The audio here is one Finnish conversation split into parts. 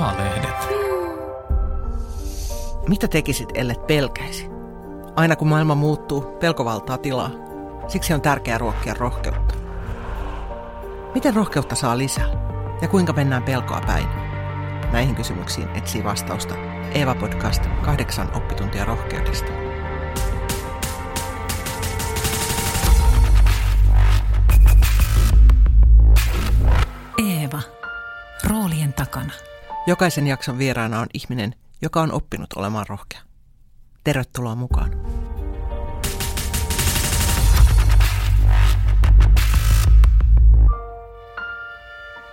A-lehdet. Mitä tekisit, ellet pelkäisi? Aina kun maailma muuttuu, pelko valtaa tilaa. Siksi on tärkeää ruokkia rohkeutta. Miten rohkeutta saa lisää? Ja kuinka mennään pelkoa päin? Näihin kysymyksiin etsii vastausta Eeva Podcast kahdeksan oppituntia rohkeudesta. Jokaisen jakson vieraana on ihminen, joka on oppinut olemaan rohkea. Tervetuloa mukaan.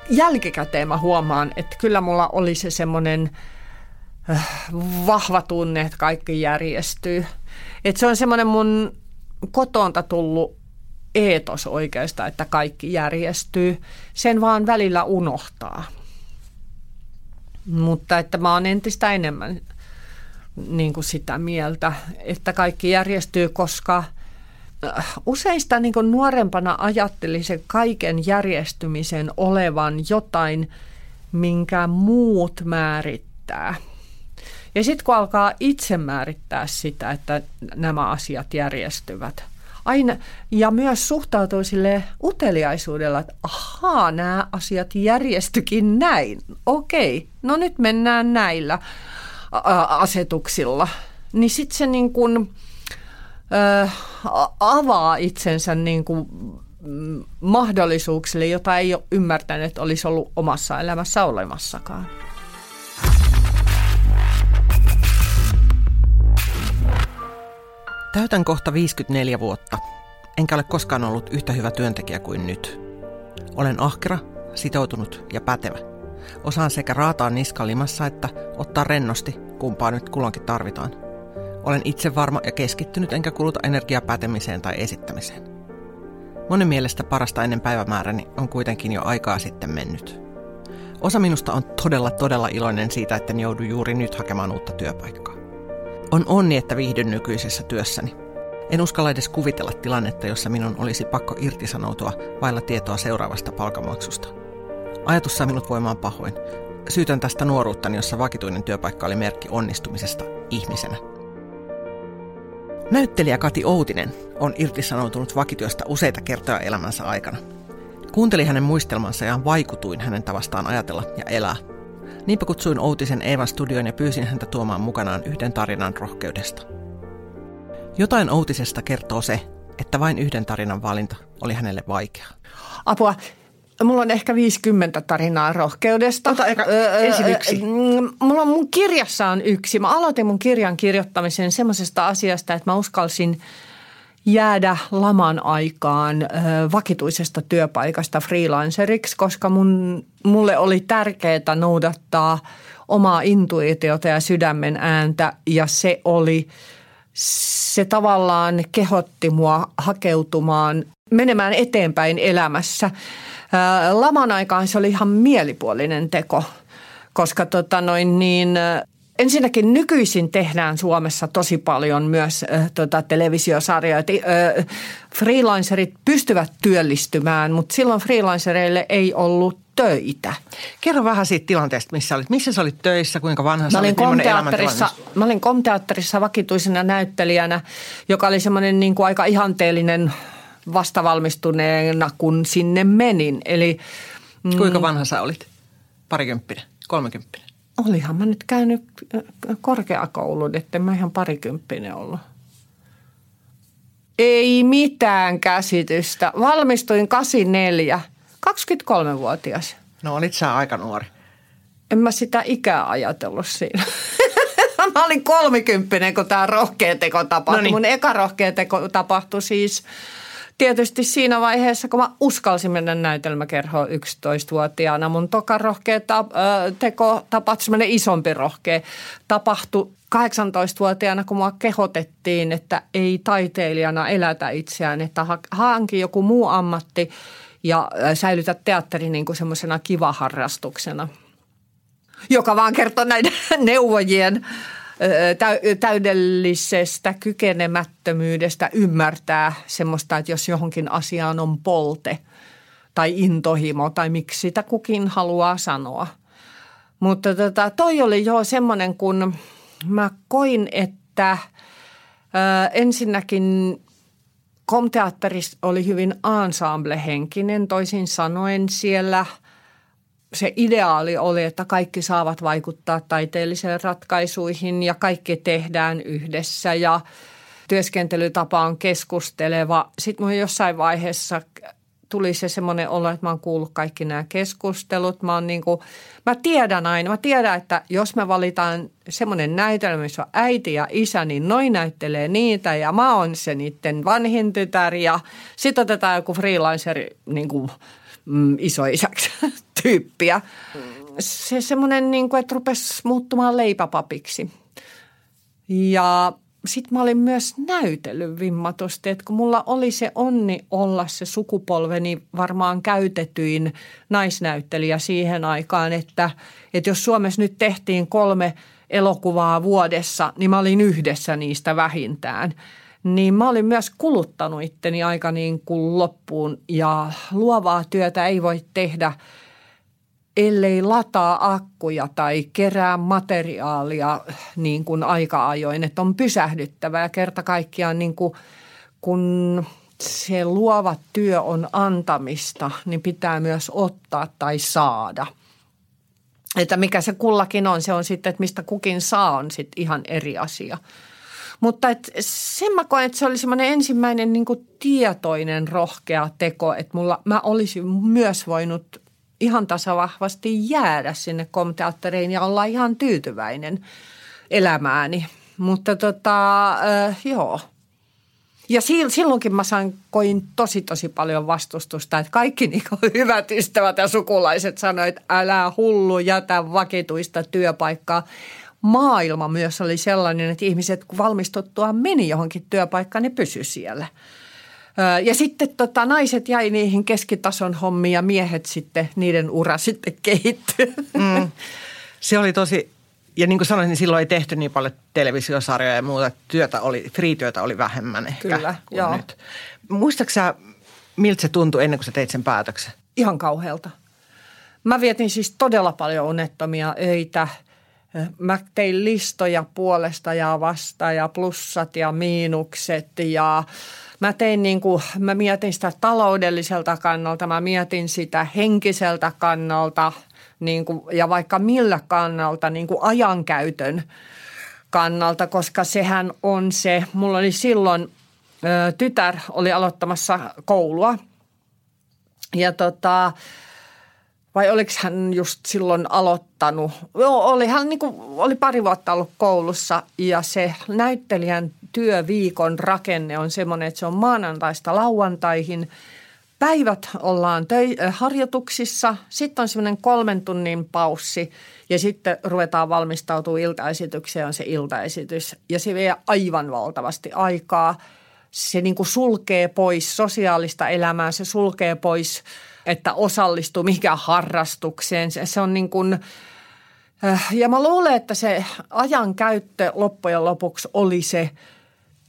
Jälkikäteen mä huomaan, että kyllä mulla oli se semmoinen äh, vahva tunne, että kaikki järjestyy. Että se on semmoinen mun kotonta tullut eetos oikeastaan, että kaikki järjestyy. Sen vaan välillä unohtaa. Mutta että mä oon entistä enemmän niin kuin sitä mieltä, että kaikki järjestyy, koska äh, useista niin kuin nuorempana ajattelin sen kaiken järjestymisen olevan jotain, minkä muut määrittää. Ja sitten kun alkaa itse määrittää sitä, että nämä asiat järjestyvät – aina, ja myös suhtautuu sille uteliaisuudella, että ahaa, nämä asiat järjestykin näin. Okei, no nyt mennään näillä asetuksilla. Niin sitten se niin kuin, äh, avaa itsensä niin kuin mm, mahdollisuuksille, jota ei ole ymmärtänyt, että olisi ollut omassa elämässä olemassakaan. Täytän kohta 54 vuotta, enkä ole koskaan ollut yhtä hyvä työntekijä kuin nyt. Olen ahkera, sitoutunut ja pätevä. Osaan sekä raataa niska limassa että ottaa rennosti, kumpaa nyt kulloinkin tarvitaan. Olen itse varma ja keskittynyt enkä kuluta energiaa pätemiseen tai esittämiseen. Monen mielestä parasta ennen päivämääräni on kuitenkin jo aikaa sitten mennyt. Osa minusta on todella todella iloinen siitä, että joudu juuri nyt hakemaan uutta työpaikkaa. On onni, että viihdyn nykyisessä työssäni. En uskalla edes kuvitella tilannetta, jossa minun olisi pakko irtisanoutua vailla tietoa seuraavasta palkamaksusta. Ajatus saa minut voimaan pahoin. Syytän tästä nuoruuttani, jossa vakituinen työpaikka oli merkki onnistumisesta ihmisenä. Näyttelijä Kati Outinen on irtisanoutunut vakityöstä useita kertoja elämänsä aikana. Kuuntelin hänen muistelmansa ja vaikutuin hänen tavastaan ajatella ja elää – Niinpä kutsuin Outisen Eevan studioon ja pyysin häntä tuomaan mukanaan yhden tarinan rohkeudesta. Jotain Outisesta kertoo se, että vain yhden tarinan valinta oli hänelle vaikeaa. Apua. Mulla on ehkä 50 tarinaa rohkeudesta. Ota eka, ensin yksi. Mulla on mun kirjassa on yksi. Mä aloitin mun kirjan kirjoittamisen semmoisesta asiasta, että mä uskalsin jäädä laman aikaan vakituisesta työpaikasta freelanceriksi, koska mun, mulle oli tärkeää noudattaa omaa intuitiota ja sydämen ääntä ja se oli, se tavallaan kehotti mua hakeutumaan, menemään eteenpäin elämässä. Laman aikaan se oli ihan mielipuolinen teko, koska tota noin niin, Ensinnäkin nykyisin tehdään Suomessa tosi paljon myös äh, tota, televisiosarjoja. Äh, freelancerit pystyvät työllistymään, mutta silloin freelancereille ei ollut töitä. Kerro vähän siitä tilanteesta, missä olit. Missä sä olit töissä, kuinka vanha sä mä olin komteatterissa, Mä olin komteatterissa vakituisena näyttelijänä, joka oli semmoinen niin kuin aika ihanteellinen vastavalmistuneena, kun sinne menin. Eli, mm, kuinka vanha sä olit? Parikymppinen, kolmekymppinen? Olihan mä nyt käynyt äh, korkeakoulun, että mä ihan parikymppinen ollut. Ei mitään käsitystä. Valmistuin 84, 23-vuotias. No olit sä aika nuori. En mä sitä ikää ajatellut siinä. mä olin kolmikymppinen, kun tämä rohkea teko tapahtui. No niin. Mun eka rohkea teko tapahtui siis tietysti siinä vaiheessa, kun mä uskalsin mennä näytelmäkerhoon 11-vuotiaana, mun toka rohkea teko tapahtui, semmoinen isompi rohkea, tapahtui 18-vuotiaana, kun mua kehotettiin, että ei taiteilijana elätä itseään, että hanki joku muu ammatti ja säilytä teatteri niin kuin semmoisena kivaharrastuksena, joka vaan kertoo näiden neuvojien täydellisestä kykenemättömyydestä ymmärtää semmoista, että jos johonkin asiaan on polte tai intohimo tai miksi sitä kukin haluaa sanoa. Mutta tota, toi oli jo semmoinen, kun mä koin, että – ensinnäkin Komteatterissa oli hyvin ensemblehenkinen, toisin sanoen siellä se ideaali oli, että kaikki saavat vaikuttaa taiteellisiin ratkaisuihin ja kaikki tehdään yhdessä ja työskentelytapa on keskusteleva. Sitten mun jossain vaiheessa tuli se semmoinen olo, että mä oon kuullut kaikki nämä keskustelut. Mä, oon niin kuin, mä tiedän aina, mä tiedän, että jos me valitaan semmoinen näytelmä, missä on äiti ja isä, niin noin näyttelee niitä ja mä oon se niiden vanhin tytär ja sitten otetaan joku freelanceri niin kuin, mm, isoisäksi tyyppiä. Se semmoinen, niin kuin, että rupesi muuttumaan leipäpapiksi. Ja sitten mä olin myös näytellyt vimmatusti, että kun mulla oli se onni olla se sukupolveni varmaan käytetyin naisnäyttelijä siihen aikaan, että, että jos Suomessa nyt tehtiin kolme elokuvaa vuodessa, niin mä olin yhdessä niistä vähintään. Niin mä olin myös kuluttanut itteni aika niin kuin loppuun ja luovaa työtä ei voi tehdä – ellei lataa akkuja tai kerää materiaalia niin kuin aika-ajoin, että on pysähdyttävää ja kerta kaikkiaan niin kuin, kun se luova työ on antamista, niin pitää myös ottaa tai saada. Että mikä se kullakin on, se on sitten, että mistä kukin saa, on sitten ihan eri asia. Mutta et sen mä koen, että se oli semmoinen ensimmäinen niin tietoinen rohkea teko, että mulla, mä olisin myös voinut ihan tasavahvasti jäädä sinne komteatteriin ja olla ihan tyytyväinen elämääni. Mutta tota, äh, joo. Ja silloinkin mä sain, koin tosi tosi paljon vastustusta, että kaikki niin hyvät ystävät ja sukulaiset sanoivat, että älä hullu, jätä vakituista työpaikkaa. Maailma myös oli sellainen, että ihmiset kun valmistuttua meni johonkin työpaikkaan, ne pysy siellä – ja sitten tota, naiset jäi niihin keskitason hommiin ja miehet sitten, niiden ura sitten kehittyi. Mm. Se oli tosi, ja niin kuin sanoin, niin silloin ei tehty niin paljon televisiosarjoja ja muuta. Työtä oli, free-työtä oli vähemmän ehkä Kyllä, kuin joo. nyt. Muistatko sä, miltä se tuntui ennen kuin sä teit sen päätöksen? Ihan kauhealta. Mä vietin siis todella paljon unettomia öitä. Mä tein listoja puolesta ja vasta ja plussat ja miinukset ja – mä tein niin kuin, mä mietin sitä taloudelliselta kannalta, mä mietin sitä henkiseltä kannalta niin kuin, ja vaikka millä kannalta, niin kuin ajankäytön kannalta, koska sehän on se, mulla oli silloin tytär oli aloittamassa koulua. Ja tota, vai oliko hän just silloin aloittanut? Oli hän niin kuin, oli pari vuotta ollut koulussa ja se näyttelijän työviikon rakenne on semmoinen, että se on maanantaista lauantaihin. Päivät ollaan töi- äh, harjoituksissa, sitten on semmoinen kolmen tunnin paussi ja sitten ruvetaan valmistautumaan iltaesitykseen, on se iltaesitys. Ja se vie aivan valtavasti aikaa. Se niin kuin sulkee pois sosiaalista elämää, se sulkee pois, että osallistuu mihinkään harrastukseen. Se, se on niin kuin – äh, ja mä luulen, että se ajan käyttö loppujen lopuksi oli se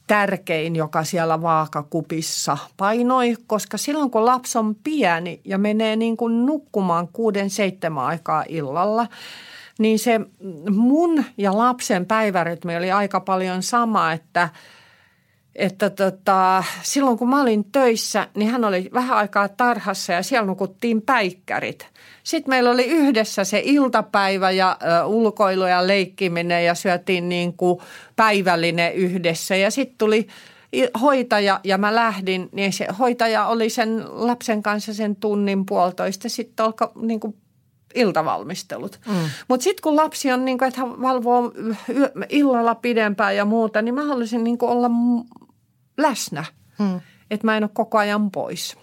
tärkein, joka siellä vaakakupissa painoi, koska silloin kun lapsi on pieni ja menee niin kuin nukkumaan kuuden seitsemän aikaa illalla, niin se mun ja lapsen päivärytmi oli aika paljon sama, että – että tota, silloin kun mä olin töissä, niin hän oli vähän aikaa tarhassa ja siellä nukuttiin päikkärit. Sitten meillä oli yhdessä se iltapäivä ja ö, ulkoilu ja leikkiminen ja syötiin niin kuin päivällinen yhdessä. Ja sitten tuli hoitaja ja mä lähdin, niin se hoitaja oli sen lapsen kanssa sen tunnin puolitoista. Sitten alkoi niin kuin iltavalmistelut. Mm. Mutta sitten kun lapsi on niin kuin, että hän valvoo illalla pidempään ja muuta, niin mä haluaisin niin kuin olla läsnä, mm. että mä en ole koko ajan pois.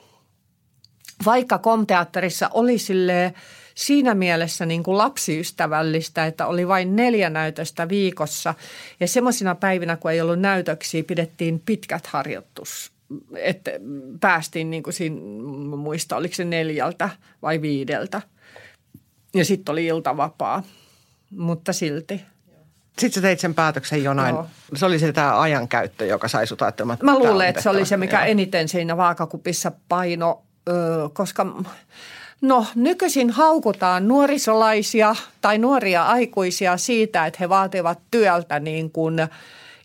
Vaikka komteatterissa oli silleen, siinä mielessä niin kuin lapsiystävällistä, että oli vain neljä näytöstä viikossa. Ja semmoisina päivinä, kun ei ollut näytöksiä, pidettiin pitkät harjoitus. Että päästiin niin kuin siinä, muista, oliko se neljältä vai viideltä. Ja sitten oli iltavapaa, mutta silti – sitten sä teit sen päätöksen jonain. Joo. Se oli se tämä ajankäyttö, joka sai sut ajattelemaan. Mä luulen, että se oli se, mikä Joo. eniten siinä vaakakupissa paino, öö, koska No nykyisin haukutaan nuorisolaisia tai nuoria aikuisia siitä, että he vaativat työltä niin kuin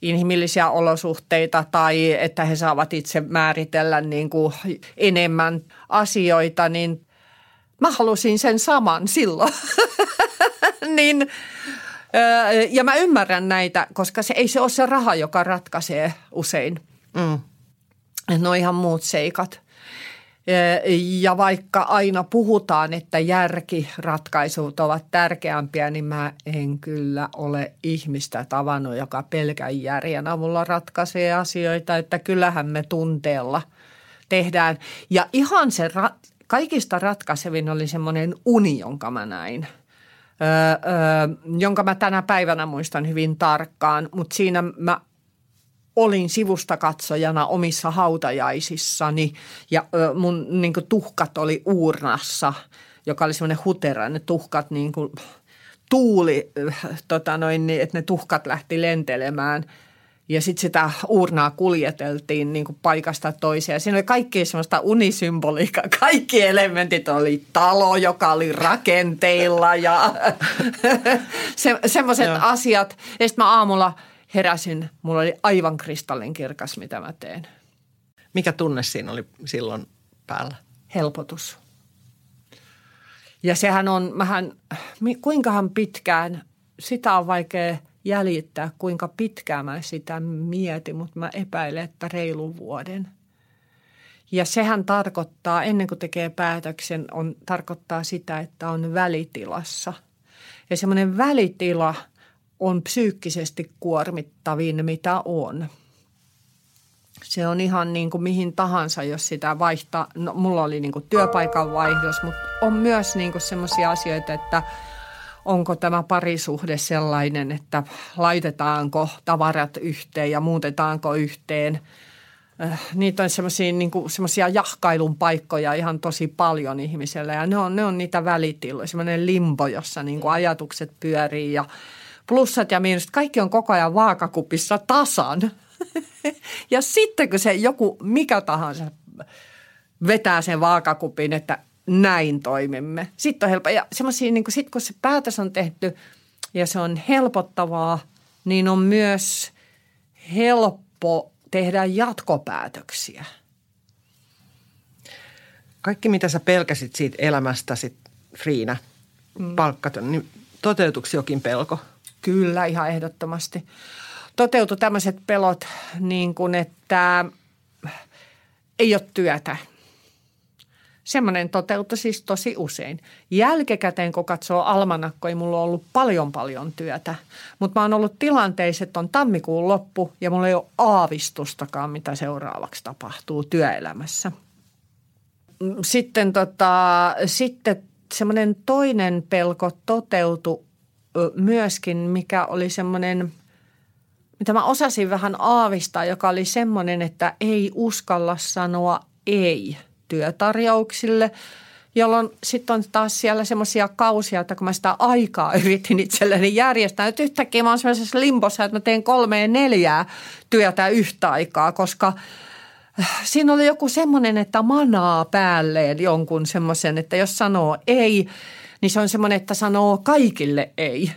inhimillisiä olosuhteita tai että he saavat itse määritellä niin kuin enemmän asioita, niin mä halusin sen saman silloin. niin, ja mä ymmärrän näitä, koska se ei se ole se raha, joka ratkaisee usein. Mm. Ne on ihan muut seikat. Ja vaikka aina puhutaan, että järkiratkaisut ovat tärkeämpiä, niin mä en kyllä ole ihmistä tavannut, joka pelkän järjen avulla ratkaisee asioita. Että kyllähän me tunteella tehdään. Ja ihan se ra- kaikista ratkaisevin oli semmoinen uni, jonka mä näin. Öö, jonka mä tänä päivänä muistan hyvin tarkkaan, mutta siinä mä olin sivustakatsojana omissa hautajaisissani ja mun niin kuin, tuhkat oli uurnassa, joka oli semmoinen hutera. Ne tuhkat niin kuin, tuuli, tota noin, niin, että ne tuhkat lähti lentelemään – ja sitten sitä uurnaa kuljeteltiin niin kuin paikasta toiseen. Siinä oli kaikki semmoista unisymboliikkaa. Kaikki elementit oli talo, joka oli rakenteilla ja se, semmoiset asiat. Ja sitten mä aamulla – heräsin, mulla oli aivan kristallin kirkas, mitä mä teen. Mikä tunne siinä oli silloin päällä? Helpotus. Ja sehän on, mähän, kuinkahan pitkään, sitä on vaikea jäljittää, kuinka pitkään mä sitä mietin, mutta mä epäilen, että reilu vuoden. Ja sehän tarkoittaa, ennen kuin tekee päätöksen, on, tarkoittaa sitä, että on välitilassa. Ja semmoinen välitila – on psyykkisesti kuormittavin, mitä on. Se on ihan niin kuin mihin tahansa, jos sitä vaihtaa. No, mulla oli niin kuin työpaikan vaihdos, mutta on myös niin sellaisia asioita, että onko tämä parisuhde sellainen, että laitetaanko tavarat yhteen ja muutetaanko yhteen. Äh, niitä on semmoisia niin jahkailun paikkoja ihan tosi paljon ihmisellä ja ne on, ne on niitä välitiloja, semmoinen limbo, jossa niin kuin ajatukset pyörii ja – plussat ja miinukset, kaikki on koko ajan vaakakupissa tasan. ja sitten kun se joku mikä tahansa vetää sen vaakakupin, että näin toimimme. Sitten on helppo. Ja semmoisia, niin sitten kun se päätös on tehty ja se on helpottavaa, niin on myös helppo tehdä jatkopäätöksiä. Kaikki, mitä sä pelkäsit siitä elämästäsi, Friina, mm. palkkaton, niin toteutuiko jokin pelko? Kyllä, ihan ehdottomasti. Toteutu tämmöiset pelot niin kuin, että ei ole työtä. Semmoinen toteutui siis tosi usein. Jälkikäteen, kun katsoo almanakkoja, mulla on ollut paljon paljon työtä. Mutta mä oon ollut tilanteissa, että on tammikuun loppu ja mulla ei ole aavistustakaan, mitä seuraavaksi tapahtuu työelämässä. Sitten, tota, sitten semmoinen toinen pelko toteutui myöskin, mikä oli semmoinen, mitä mä osasin vähän aavistaa, joka oli semmoinen, että ei uskalla sanoa ei työtarjouksille, jolloin sitten on taas siellä semmoisia kausia, että kun mä sitä aikaa yritin itselleni järjestää, että yhtäkkiä mä oon semmoisessa limbossa, että mä teen kolme ja neljää työtä yhtä aikaa, koska äh, siinä oli joku semmoinen, että manaa päälleen jonkun semmoisen, että jos sanoo ei, niin se on semmoinen, että sanoo kaikille ei.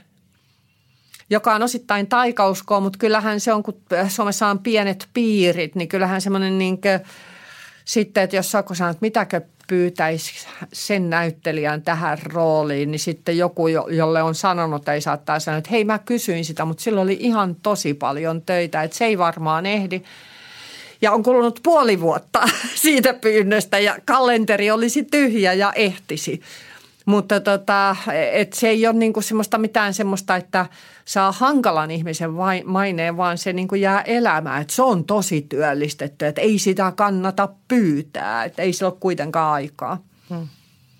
Joka on osittain taikauskoa, mutta kyllähän se on, kun Suomessa on pienet piirit, niin kyllähän semmoinen niin kuin, sitten, että jos Sako sanoo, että mitäkö pyytäisi sen näyttelijän tähän rooliin, niin sitten joku, jolle on sanonut, ei saattaa sanoa, että hei mä kysyin sitä, mutta sillä oli ihan tosi paljon töitä, että se ei varmaan ehdi. Ja on kulunut puoli vuotta siitä pyynnöstä ja kalenteri olisi tyhjä ja ehtisi. Mutta tota, et se ei ole niinku semmoista mitään semmoista, että saa hankalan ihmisen maineen, vaan se niinku jää elämään. Että se on tosi työllistetty, että ei sitä kannata pyytää, että ei sillä ole kuitenkaan aikaa. Hmm.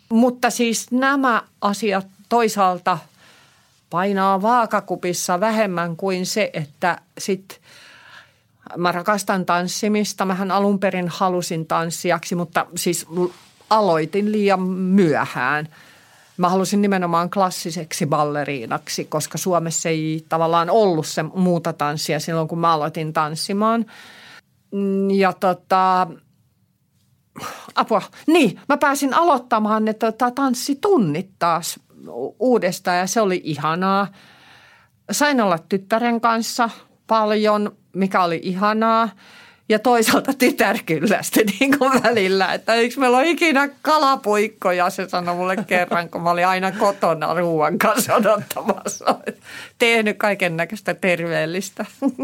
Mutta siis nämä asiat toisaalta painaa vaakakupissa vähemmän kuin se, että sitten mä rakastan tanssimista. Mähän alun perin halusin tanssijaksi, mutta siis aloitin liian myöhään – Mä halusin nimenomaan klassiseksi balleriinaksi, koska Suomessa ei tavallaan ollut se muuta tanssia silloin, kun mä aloitin tanssimaan. Ja tota, apua. Niin, mä pääsin aloittamaan ne tota, tanssitunnit taas uudestaan ja se oli ihanaa. Sain olla tyttären kanssa paljon, mikä oli ihanaa. Ja toisaalta tytär kyllästi niin kuin välillä, että eikö meillä ole ikinä kalapuikkoja, se sanoi mulle kerran, kun mä olin aina kotona ruoan kanssa odottamassa. Tehnyt kaiken näköistä terveellistä.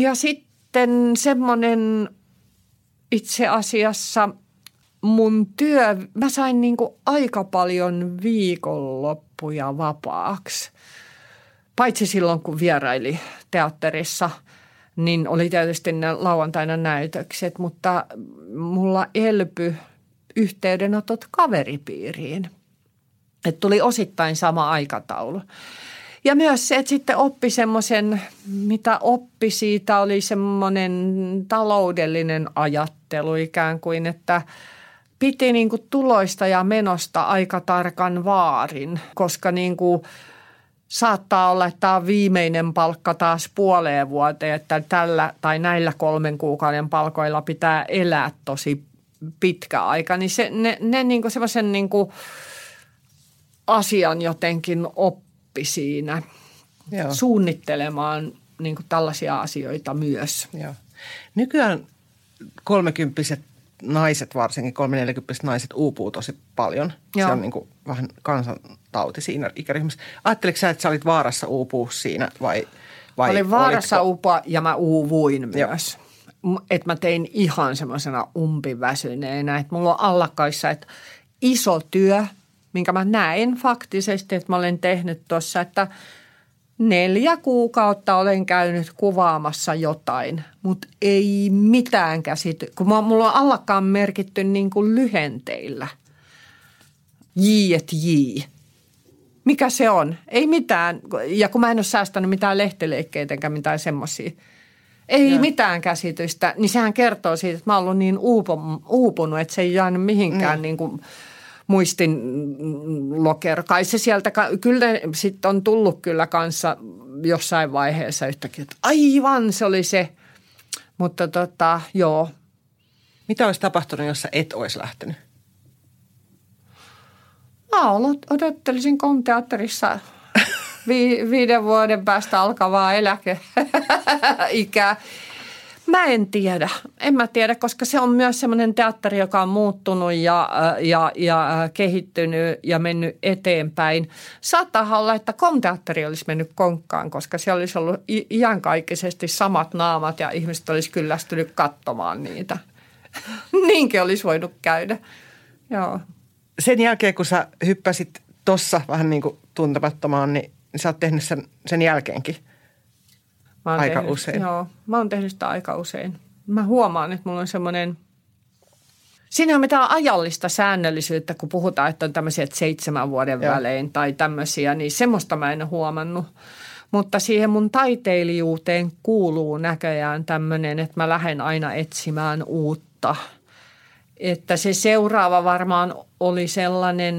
ja sitten semmoinen itse asiassa mun työ, mä sain niin kuin aika paljon viikonloppuja vapaaksi. Paitsi silloin, kun vieraili teatterissa, niin oli tietysti ne lauantaina näytökset, mutta mulla elpy yhteydenotot kaveripiiriin. Että tuli osittain sama aikataulu. Ja myös se, että sitten oppi semmoisen, mitä oppi siitä, oli semmoinen taloudellinen ajattelu ikään kuin, että piti niin kuin tuloista ja menosta aika tarkan vaarin, koska niin kuin saattaa olla, että tämä on viimeinen palkka taas puoleen vuoteen, että tällä tai näillä kolmen kuukauden palkoilla pitää elää tosi pitkä aika, niin se, ne, ne niin kuin semmoisen niin kuin asian jotenkin oppi siinä Joo. suunnittelemaan niin kuin tällaisia asioita myös. Joo. Nykyään kolmekymppiset naiset, varsinkin kolmenelikymppiset naiset uupuu tosi paljon. Joo. Se on niin kuin vähän kansantauti siinä ikäryhmässä. Ajatteliko sä, että sä olit vaarassa uupua siinä vai, vai Olin vaarassa olitko? uupua ja mä uuvuin myös. Että mä tein ihan semmoisena umpiväsyneenä, että mulla on allakkaissa, että iso työ – minkä mä näen faktisesti, että mä olen tehnyt tuossa, että neljä kuukautta olen käynyt kuvaamassa jotain, mutta ei mitään käsity, kun mulla on allakaan merkitty niin kuin lyhenteillä. J et J. Mikä se on? Ei mitään. Ja kun mä en ole säästänyt mitään lehteleikkeitä enkä mitään semmoisia. Ei Joo. mitään käsitystä, niin sehän kertoo siitä, että mä oon ollut niin uupunut, että se ei jäänyt mihinkään mm. niin kuin – muistin loker. Kai se sieltä, kyllä sitten on tullut kyllä kanssa jossain vaiheessa yhtäkkiä, että aivan se oli se. Mutta tota, joo. Mitä olisi tapahtunut, jos sä et olisi lähtenyt? Mä odottelisin komteatterissa vi- viiden vuoden päästä alkavaa eläkeikää. Mä en tiedä. En mä tiedä, koska se on myös semmoinen teatteri, joka on muuttunut ja, äh, ja, ja äh, kehittynyt ja mennyt eteenpäin. Saattaa olla, että komteatteri olisi mennyt konkkaan, koska siellä olisi ollut iankaikkisesti samat naamat ja ihmiset olisi kyllästynyt katsomaan niitä. Niinkin olisi voinut käydä. Joo. Sen jälkeen, kun sä hyppäsit tossa vähän niin kuin tuntemattomaan, niin sä oot tehnyt sen, sen jälkeenkin – aika tehnyt, usein. Joo, mä oon tehnyt sitä aika usein. Mä huomaan, että mulla on semmoinen, siinä on mitään ajallista säännöllisyyttä, kun puhutaan, että on tämmöisiä että seitsemän vuoden joo. välein tai tämmöisiä, niin semmoista mä en ole huomannut. Mutta siihen mun taiteilijuuteen kuuluu näköjään tämmöinen, että mä lähden aina etsimään uutta. Että se seuraava varmaan oli sellainen,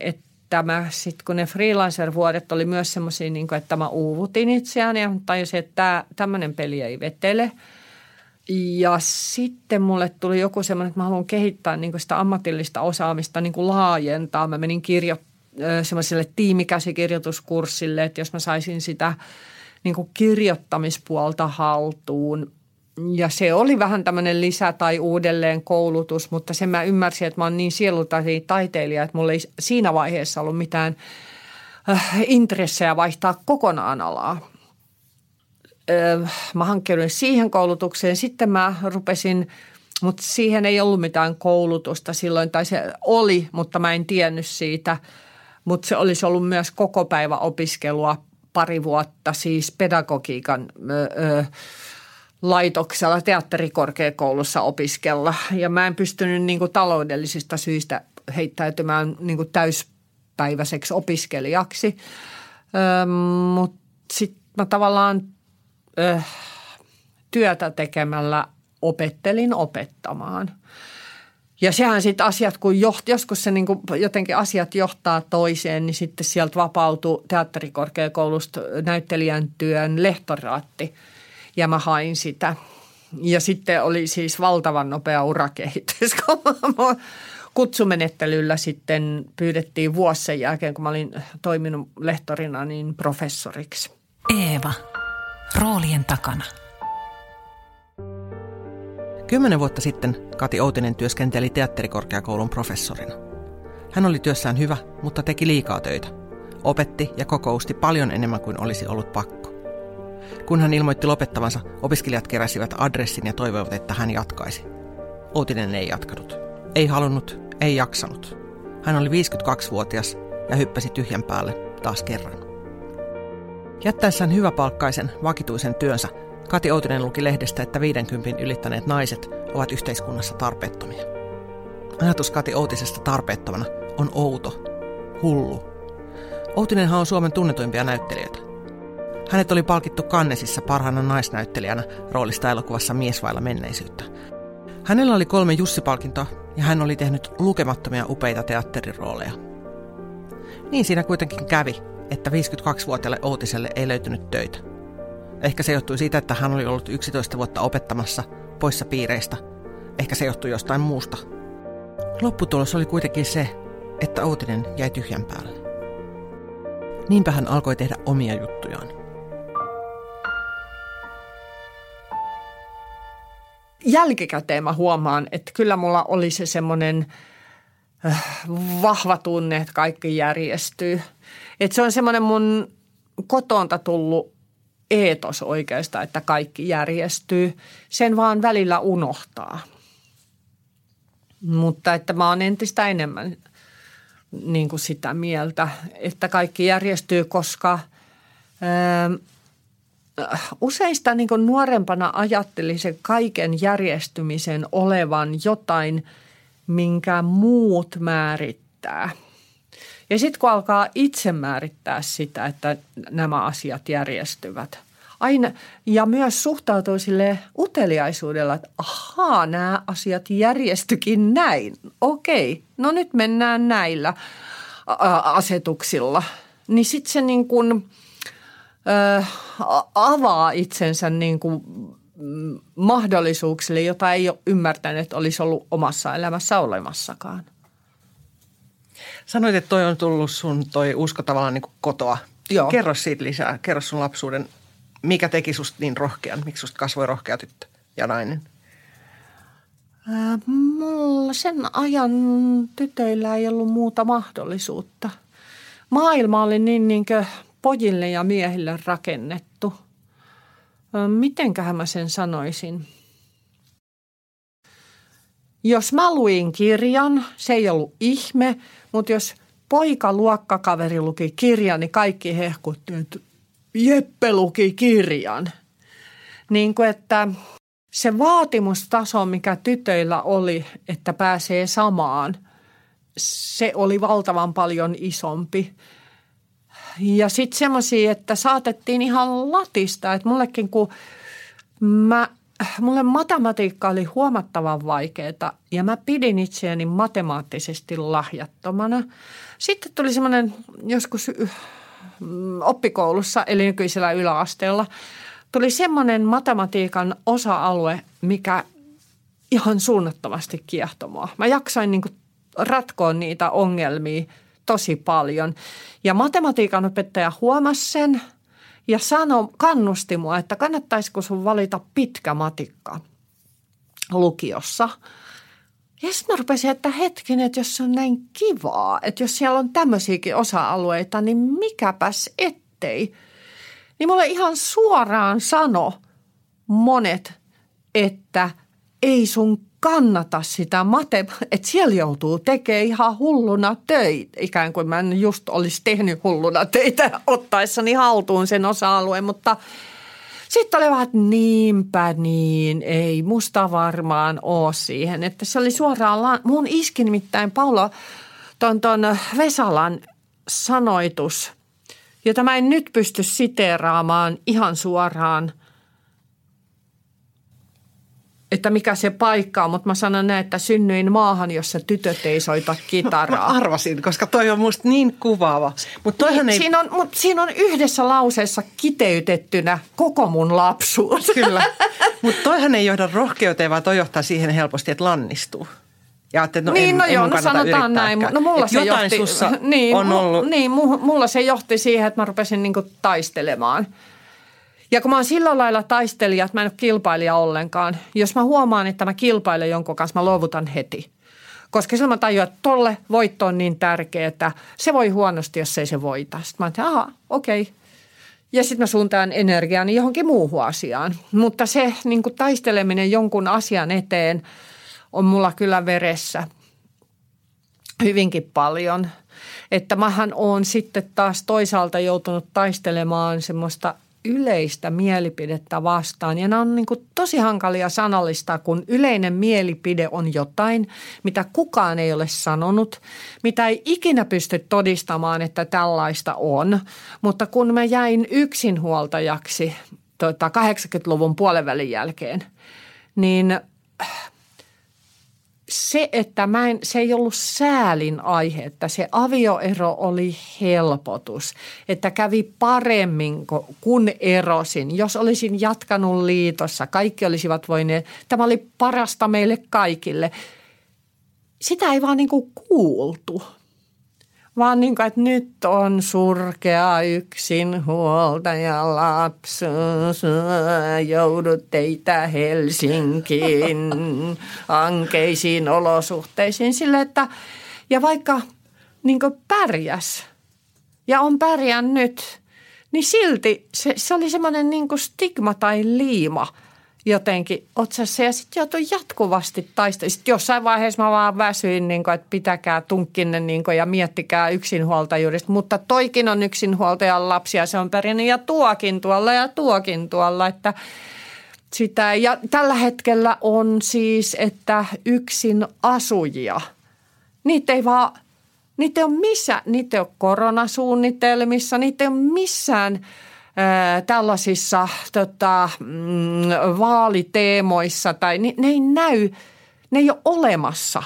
että tämä, sitten kun ne freelancer-vuodet oli myös semmoisia, niin että mä uuvutin itseään ja tajusin, että tämmöinen peli ei vetele. Ja sitten mulle tuli joku semmoinen, että mä haluan kehittää niin sitä ammatillista osaamista niin kuin laajentaa. Mä menin kirjo, semmoiselle tiimikäsikirjoituskurssille, että jos mä saisin sitä niin kuin kirjoittamispuolta haltuun – ja se oli vähän tämmöinen lisä- tai uudelleen koulutus, mutta sen mä ymmärsin, että mä oon niin sielultainen taiteilija, että mulla ei siinä vaiheessa ollut mitään äh, intressejä vaihtaa kokonaan alaa. Äh, mä hankkeuduin siihen koulutukseen. Sitten mä rupesin, mutta siihen ei ollut mitään koulutusta silloin, tai se oli, mutta mä en tiennyt siitä. Mutta se olisi ollut myös koko päivä opiskelua pari vuotta, siis pedagogiikan ö, laitoksella teatterikorkeakoulussa opiskella. Ja mä en pystynyt niin kuin taloudellisista syistä heittäytymään niin kuin täyspäiväiseksi opiskelijaksi. Öö, Mutta sitten mä tavallaan öö, työtä tekemällä opettelin opettamaan. Ja sehän sitten asiat, kun joht, joskus se niin kuin jotenkin asiat johtaa toiseen, niin sitten sieltä vapautui teatterikorkeakoulusta näyttelijän työn lehtoraatti – ja mä hain sitä. ja sitten oli siis valtavan nopea urakehitys, kun kutsumenettelyllä sitten pyydettiin vuosi sen jälkeen, kun mä olin toiminut lehtorina, niin professoriksi. Eeva. Roolien takana. Kymmenen vuotta sitten Kati Outinen työskenteli teatterikorkeakoulun professorina. Hän oli työssään hyvä, mutta teki liikaa töitä. Opetti ja kokousti paljon enemmän kuin olisi ollut pakko. Kun hän ilmoitti lopettavansa, opiskelijat keräsivät adressin ja toivoivat, että hän jatkaisi. Outinen ei jatkanut. Ei halunnut, ei jaksanut. Hän oli 52-vuotias ja hyppäsi tyhjän päälle taas kerran. Jättäessään hyväpalkkaisen, vakituisen työnsä, Kati Outinen luki lehdestä, että 50 ylittäneet naiset ovat yhteiskunnassa tarpeettomia. Ajatus Kati Outisesta tarpeettomana on outo, hullu. Outinenhan on Suomen tunnetuimpia näyttelijöitä. Hänet oli palkittu Kannesissa parhaana naisnäyttelijänä roolista elokuvassa Miesvailla menneisyyttä. Hänellä oli kolme Jussi-palkintoa ja hän oli tehnyt lukemattomia upeita teatterirooleja. Niin siinä kuitenkin kävi, että 52-vuotiaalle Outiselle ei löytynyt töitä. Ehkä se johtui siitä, että hän oli ollut 11 vuotta opettamassa poissa piireistä. Ehkä se johtui jostain muusta. Lopputulos oli kuitenkin se, että Outinen jäi tyhjän päälle. Niinpä hän alkoi tehdä omia juttujaan. Jälkikäteen mä huomaan, että kyllä mulla oli se semmoinen äh, vahva tunne, että kaikki järjestyy. Että se on semmoinen mun kotonta tullut eetos oikeastaan, että kaikki järjestyy. Sen vaan välillä unohtaa. Mutta että mä oon entistä enemmän niin kuin sitä mieltä, että kaikki järjestyy, koska ää, useista niin nuorempana ajattelin sen kaiken järjestymisen olevan jotain, minkä muut määrittää – ja sitten kun alkaa itse määrittää sitä, että nämä asiat järjestyvät, aina, ja myös suhtautuu sille uteliaisuudella, että ahaa, nämä asiat järjestykin näin. Okei, no nyt mennään näillä asetuksilla. Niin sitten se niin kuin, ö, avaa itsensä niin kuin mm, mahdollisuuksille, jota ei ole ymmärtänyt, että olisi ollut omassa elämässä olemassakaan. Sanoit, että toi on tullut sun toi usko tavallaan niin kuin kotoa. Joo. Kerro siitä lisää. Kerro sun lapsuuden, mikä teki susta niin rohkean, miksi susta kasvoi rohkea tyttö ja nainen? Mulla sen ajan tytöillä ei ollut muuta mahdollisuutta. Maailma oli niin, niin pojille ja miehille rakennettu. Mitenköhän mä sen sanoisin? Jos mä luin kirjan, se ei ollut ihme, mutta jos poika luokkakaveri luki kirjan, niin kaikki hehkutti, että Jeppe luki kirjan. Niin kuin, että se vaatimustaso, mikä tytöillä oli, että pääsee samaan, se oli valtavan paljon isompi. Ja sitten semmoisia, että saatettiin ihan latista, että mullekin kun mä mulle matematiikka oli huomattavan vaikeaa ja mä pidin itseäni matemaattisesti lahjattomana. Sitten tuli semmoinen joskus oppikoulussa, eli nykyisellä yläasteella, tuli semmoinen matematiikan osa-alue, mikä ihan suunnattomasti kiehtomaa. Mä jaksain niin ratkoa niitä ongelmia tosi paljon. Ja matematiikan opettaja huomasi sen – ja sano, kannusti mua, että kannattaisiko sun valita pitkä matikka lukiossa. Ja sitten mä rupesin, että hetken, että jos se on näin kivaa, että jos siellä on tämmöisiäkin osa-alueita, niin mikäpäs ettei. Niin mulle ihan suoraan sano monet, että ei sun kannata sitä matema, että siellä joutuu tekemään ihan hulluna töitä. Ikään kuin mä en just olisi tehnyt hulluna töitä ottaessani haltuun sen osa-alueen, mutta sitten oli vähän, että niinpä niin, ei musta varmaan ole siihen. Että se oli suoraan, mun iski nimittäin Paula ton, ton Vesalan sanoitus, jota mä en nyt pysty siteeraamaan ihan suoraan – että mikä se paikka on, mutta mä sanon näin, että synnyin maahan, jossa tytöt ei soita kitaraa. Mä arvasin, koska toi on musta niin kuvaava. Mutta niin, ei... siinä, on, mut siinä on yhdessä lauseessa kiteytettynä koko mun lapsuus. Kyllä, mutta toihan ei johda rohkeuteen, vaan toi johtaa siihen helposti, että lannistuu. Ja että no niin, en, no joo, no sanotaan näin. No mulla se jotain johti, sussa niin, on ollut. Niin, mulla se johti siihen, että mä rupesin niinku taistelemaan – ja kun mä oon sillä lailla taistelija, että mä en ole kilpailija ollenkaan, jos mä huomaan, että mä kilpailen jonkun kanssa, mä luovutan heti. Koska silloin mä tajuan, että tolle voitto on niin tärkeä, että se voi huonosti, jos ei se voita. Sitten mä että aha, okei. Okay. Ja sitten mä suuntaan energiaani johonkin muuhun asiaan. Mutta se niin taisteleminen jonkun asian eteen on mulla kyllä veressä hyvinkin paljon. Että mähän on sitten taas toisaalta joutunut taistelemaan semmoista yleistä mielipidettä vastaan. Ja nämä on niin tosi hankalia sanallistaa, kun yleinen mielipide on jotain, mitä kukaan ei ole sanonut, mitä ei ikinä pysty todistamaan, että tällaista on. Mutta kun mä jäin yksinhuoltajaksi tota, 80-luvun puolenvälin jälkeen, niin se, että mä en, se ei ollut säälin aihe, että se avioero oli helpotus, että kävi paremmin kun erosin. Jos olisin jatkanut liitossa, kaikki olisivat voineet, tämä oli parasta meille kaikille. Sitä ei vaan niin kuin kuultu vaan niin kuin, että nyt on surkea yksin huoltaja lapsuus, joudut teitä Helsinkiin ankeisiin olosuhteisiin. Sille, että ja vaikka niin pärjäs ja on pärjännyt, niin silti se, se oli semmoinen niin stigma tai liima – jotenkin otsassa ja sitten joutui jatkuvasti taistella. Sitten jossain vaiheessa mä vaan väsyin, niin kuin, että pitäkää tunkkinne niin kuin, ja miettikää yksinhuoltajuudesta. Mutta toikin on yksinhuoltajan lapsia, se on perinnyt ja tuokin tuolla ja tuokin tuolla, että sitä. Ja tällä hetkellä on siis, että yksin asujia, niitä ei vaan, niitä ei ole missä, niitä ei ole koronasuunnitelmissa, niitä ei ole missään – tällaisissa tota, mm, vaaliteemoissa tai ne, ne ei näy, ne ei ole olemassa.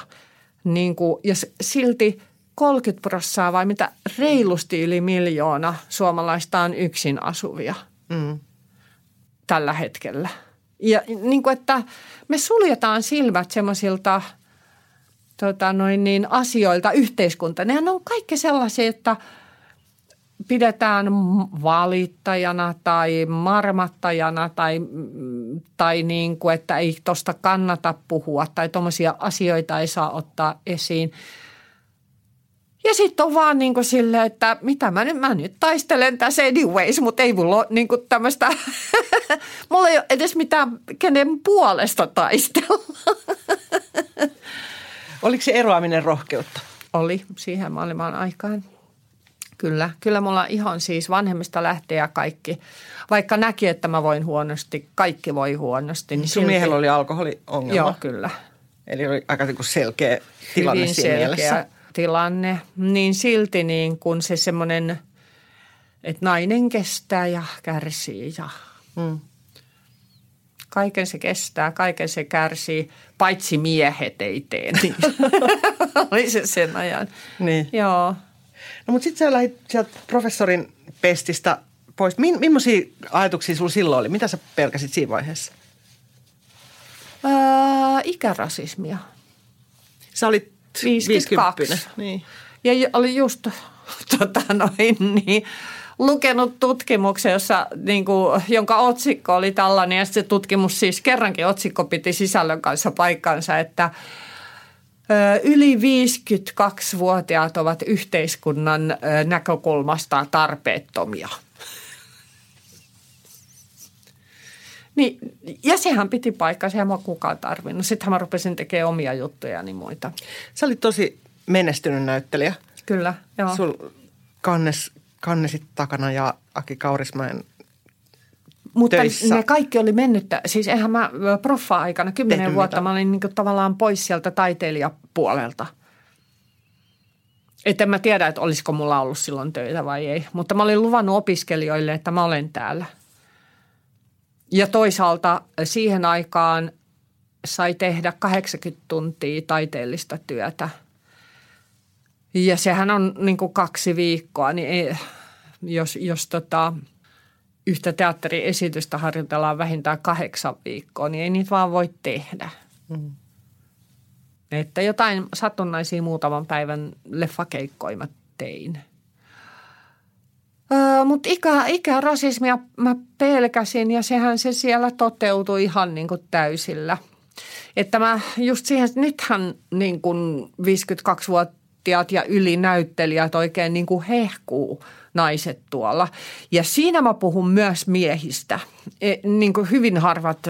Niin kuin, ja silti 30 prosenttia vai mitä reilusti yli miljoona suomalaista on yksin asuvia mm. tällä hetkellä. Ja niin kuin, että me suljetaan silmät semmoisilta tota noin niin, asioilta yhteiskunta. Nehän on kaikki sellaisia, että – pidetään valittajana tai marmattajana tai, tai niin kuin, että ei tuosta kannata puhua tai tuommoisia asioita ei saa ottaa esiin. Ja sitten on vaan niin kuin silleen, että mitä mä nyt, mä nyt taistelen tässä anyways, mutta ei mulla ole niin kuin tämmöistä, mulla ei ole edes mitään kenen puolesta taistella. Oliko se eroaminen rohkeutta? Oli, siihen maailman aikaan. Kyllä, kyllä mulla ihan siis vanhemmista lähtee ja kaikki. Vaikka näki, että mä voin huonosti, kaikki voi huonosti. Niin Sun silti... miehellä oli alkoholiongelma? Joo, kyllä. Eli oli aika niin selkeä tilanne Hyvin siinä selkeä mielessä. tilanne. Niin silti niin kun se semmoinen, että nainen kestää ja kärsii ja hmm. kaiken se kestää, kaiken se kärsii, paitsi miehet ei tee. Niin. oli se sen ajan. Niin. Joo. No mutta sitten sä lähdit sieltä professorin pestistä pois. Mi- millaisia ajatuksia sinulla silloin oli? Mitä sä pelkäsit siinä vaiheessa? Ää, ikärasismia. Sä olit 52. 50. Niin. Ja oli just tota noin, niin, lukenut tutkimuksen, jossa, niin kuin, jonka otsikko oli tällainen. Ja se tutkimus siis kerrankin otsikko piti sisällön kanssa paikkansa, että – Yli 52-vuotiaat ovat yhteiskunnan näkökulmasta tarpeettomia. Niin, ja sehän piti paikkaa, sehän mä kukaan tarvinnut. Sittenhän mä rupesin tekemään omia juttuja ja niin muita. Sä olit tosi menestynyt näyttelijä. Kyllä, joo. Sul kannes, kannesit takana ja Aki Kaurismäen mutta töissä. ne kaikki oli mennyttä. Siis eihän mä proffa-aikana, kymmenen vuotta, mitään. mä olin niin tavallaan pois sieltä taiteilijapuolelta. Että en mä tiedä, että olisiko mulla ollut silloin töitä vai ei. Mutta mä olin luvannut opiskelijoille, että mä olen täällä. Ja toisaalta siihen aikaan sai tehdä 80 tuntia taiteellista työtä. Ja sehän on niin kuin kaksi viikkoa, niin ei, jos, jos tota, yhtä teatteriesitystä harjoitellaan vähintään kahdeksan viikkoa, niin ei niitä vaan voi tehdä. Mm. Että jotain satunnaisia muutaman päivän leffakeikkoja mä tein. Öö, Mutta ikä, ikärasismia mä pelkäsin ja sehän se siellä toteutui ihan niin kuin täysillä. Että mä just siihen, nythän niin kuin 52-vuotiaat ja ylinäyttelijät oikein niin kuin hehkuu naiset tuolla. Ja siinä mä puhun myös miehistä. E, niin kuin hyvin harvat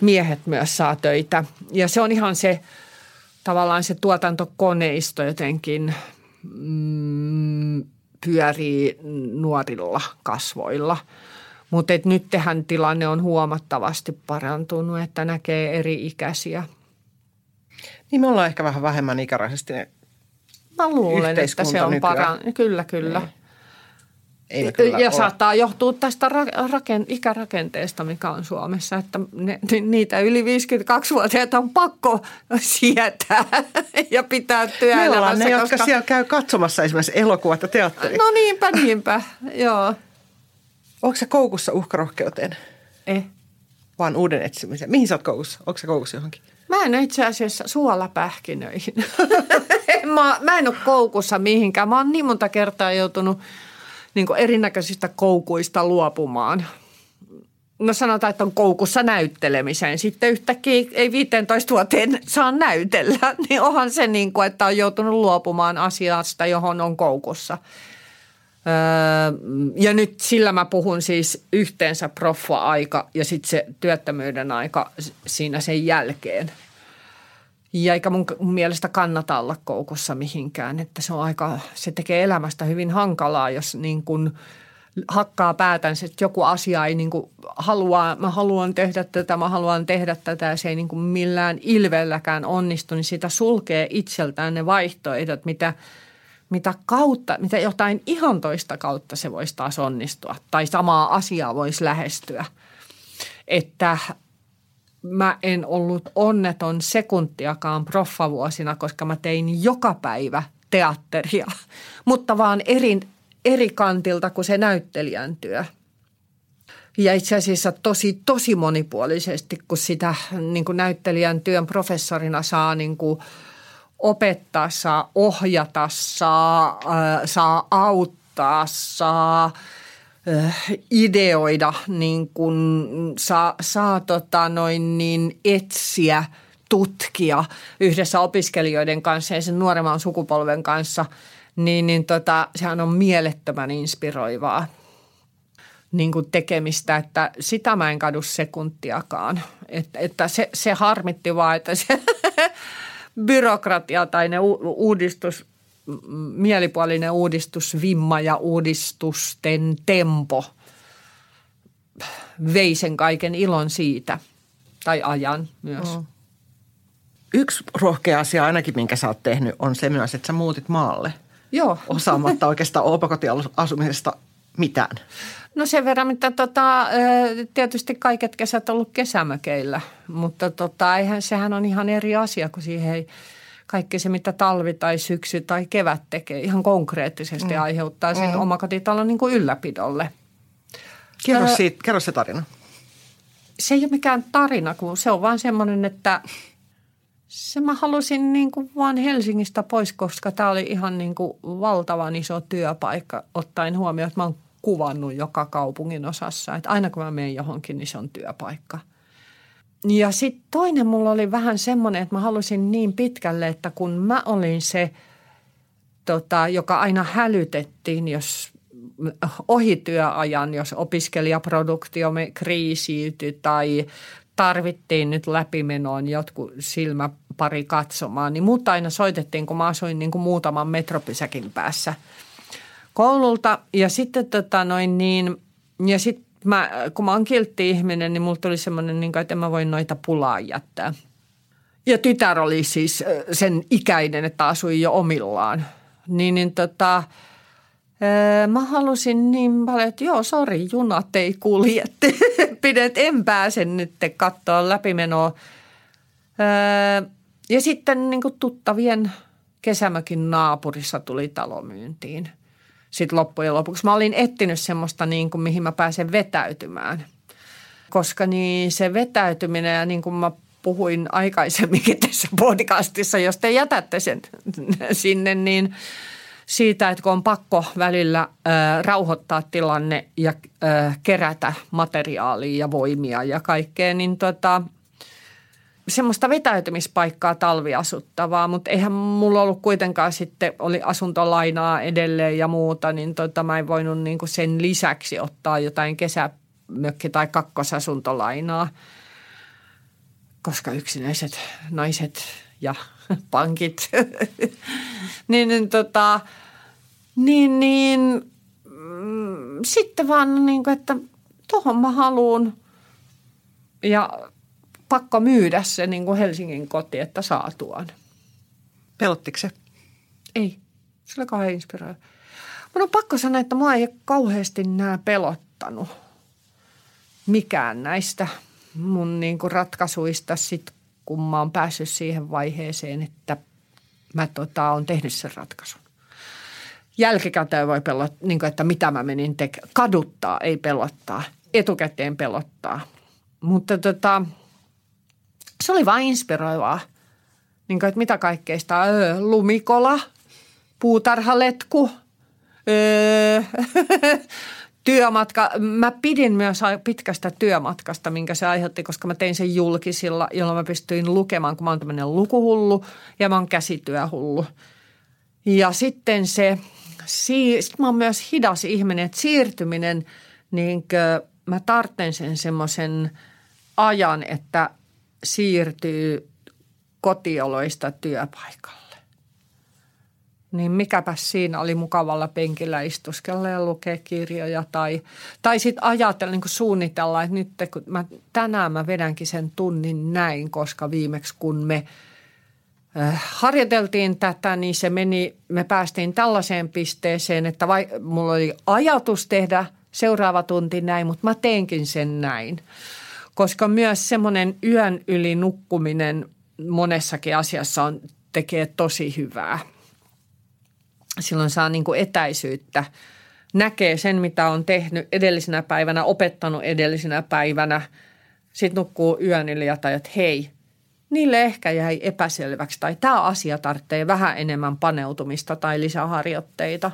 miehet myös saa töitä. Ja se on ihan se tavallaan se tuotantokoneisto jotenkin mm, pyörii nuorilla kasvoilla. Mutta nyt tähän tilanne on huomattavasti parantunut, että näkee eri ikäisiä. Niin me ollaan ehkä vähän vähemmän ikäraisesti Mä luulen, että se on parantunut. Kyllä, kyllä. Niin. Ei kyllä ja ole. saattaa johtua tästä raken, ikärakenteesta, mikä on Suomessa, että ne, niitä yli 52-vuotiaita on pakko sietää ja pitää työelämässä. Me ollaan ne, koska... jotka siellä käy katsomassa esimerkiksi elokuvat ja teatteria. No niinpä, niinpä, joo. Onko se koukussa uhkarohkeuteen? Eh. Vaan uuden etsimiseen. Mihin sä oot koukussa? Onko se koukussa johonkin? Mä en itse asiassa suolapähkinöihin. mä, mä en ole koukussa mihinkään. Mä oon niin monta kertaa joutunut niin erinäköisistä koukuista luopumaan. No sanotaan, että on koukussa näyttelemiseen. Sitten yhtäkkiä ei 15 vuoteen saa näytellä. Niin onhan se niin kuin, että on joutunut luopumaan asiasta, johon on koukussa. Öö, ja nyt sillä mä puhun siis yhteensä proffa-aika ja sitten se työttömyyden aika siinä sen jälkeen. Ja eikä mun, mielestä kannata olla koukussa mihinkään, että se on aika, se tekee elämästä hyvin hankalaa, jos niin kuin hakkaa päätänsä, että joku asia ei niin kuin halua, mä haluan tehdä tätä, mä haluan tehdä tätä ja se ei niin kuin millään ilvelläkään onnistu, niin sitä sulkee itseltään ne vaihtoehdot, mitä, mitä kautta, mitä jotain ihan toista kautta se voisi taas onnistua tai samaa asiaa voisi lähestyä. Että mä en ollut onneton sekuntiakaan proffavuosina, koska mä tein joka päivä teatteria, mutta vaan eri, eri kantilta kuin se näyttelijän työ. Ja itse asiassa tosi, tosi monipuolisesti, kun sitä niin kuin näyttelijän työn professorina saa niin kuin opettaa, saa ohjata, saa, äh, saa auttaa, saa – ideoida, niin kun saa, saa tota noin niin etsiä, tutkia yhdessä opiskelijoiden kanssa ja sen nuoremman sukupolven kanssa, niin, niin tota, sehän on mielettömän inspiroivaa niin kuin tekemistä, että sitä mä en kadu sekuntiakaan. Että, että se, se harmitti vaan, että se byrokratia tai ne uudistus mielipuolinen uudistusvimma ja uudistusten tempo vei sen kaiken ilon siitä, tai ajan myös. Mm. Yksi rohkea asia ainakin, minkä sä oot tehnyt, on se myös, että sä muutit maalle. Joo. Osaamatta oikeastaan omakotiasumisesta mitään. No sen verran, mitä tota, tietysti kaiket kesät ollut kesämökeillä, mutta tota, eihän, sehän on ihan eri asia, kun siihen ei – kaikki se, mitä talvi tai syksy tai kevät tekee, ihan konkreettisesti mm. aiheuttaa sen mm. omakotitalon niin kuin ylläpidolle. Kerro, siitä, kerro se tarina. Se ei ole mikään tarina, kun se on vaan semmoinen, että se mä halusin niin kuin vaan Helsingistä pois, koska tämä oli ihan niin kuin valtavan iso työpaikka, ottaen huomioon, että mä oon kuvannut joka kaupungin osassa. Että aina kun mä menen johonkin, niin se on työpaikka – ja sitten toinen mulla oli vähän semmoinen, että mä halusin niin pitkälle, että kun mä olin se, tota, joka aina hälytettiin, jos ohi työajan, jos opiskelijaproduktiomme kriisiytyi tai tarvittiin nyt läpimenoon jotkut silmäpari katsomaan, niin mut aina soitettiin, kun mä asuin niin kuin muutaman metropysäkin päässä koululta. Ja sitten tota noin niin, ja sitten mä, kun mä oon kiltti ihminen, niin mulla tuli semmoinen, niin että en mä voi noita pulaa jättää. Ja tytär oli siis sen ikäinen, että asui jo omillaan. Niin, niin tota, mä halusin niin paljon, että joo, sori, junat ei kulje. Pidet, en pääse nyt katsoa läpimenoa. Ja sitten niin tuttavien kesämökin naapurissa tuli talo myyntiin. Sitten loppujen lopuksi mä olin etsinyt semmoista, niin kuin, mihin mä pääsen vetäytymään. Koska niin se vetäytyminen ja niin kuin mä puhuin aikaisemminkin tässä podcastissa, jos te jätätte sen sinne, niin siitä, että kun on pakko välillä äh, rauhoittaa tilanne ja äh, kerätä materiaalia ja voimia ja kaikkea, niin tota, semmoista vetäytymispaikkaa talviasuttavaa, mutta eihän mulla ollut kuitenkaan sitten, oli asuntolainaa edelleen ja muuta, niin tota, mä en voinut niin sen lisäksi ottaa jotain kesämökki- tai kakkosasuntolainaa – koska yksinäiset naiset ja pankit, niin, niin, tota, niin, niin mm, sitten vaan niin kuin, että tuohon mä haluan ja pakko myydä se niin kuin Helsingin koti, että saa tuon. Pelottiko se? Ei. Se oli kauhean inspiroiva. Mun on pakko sanoa, että mua ei kauheasti nämä pelottanut mikään näistä – mun niin kuin ratkaisuista sit, kun mä oon päässyt siihen vaiheeseen, että mä tota, oon tehnyt sen ratkaisun. Jälkikäteen voi pelottaa, niin kuin, että mitä mä menin tekemään. Kaduttaa, ei pelottaa. Etukäteen pelottaa. Mutta tota, se oli vain inspiroivaa. Niin kuin, että mitä kaikkea sitä, öö, lumikola, puutarhaletku, öö, työmatka. Mä pidin myös pitkästä työmatkasta, minkä se aiheutti, koska mä tein sen julkisilla, jolloin mä pystyin lukemaan, kun mä oon tämmöinen lukuhullu ja mä oon käsityöhullu. Ja sitten se, sit mä oon myös hidas ihminen, että siirtyminen, niin mä tartten sen semmoisen ajan, että siirtyy kotioloista työpaikalle niin mikäpä siinä oli mukavalla penkillä istuskella ja lukea kirjoja tai, tai sitten ajatella, niin suunnitella, että nyt kun mä, tänään mä vedänkin sen tunnin näin, koska viimeksi kun me äh, harjoiteltiin tätä, niin se meni, me päästiin tällaiseen pisteeseen, että vai, mulla oli ajatus tehdä seuraava tunti näin, mutta mä teenkin sen näin. Koska myös semmoinen yön yli nukkuminen monessakin asiassa on, tekee tosi hyvää – silloin saa niin kuin etäisyyttä. Näkee sen, mitä on tehnyt edellisenä päivänä, opettanut edellisenä päivänä. Sitten nukkuu yön yli ja että hei, niille ehkä jäi epäselväksi tai tämä asia tarvitsee vähän enemmän paneutumista tai lisäharjoitteita.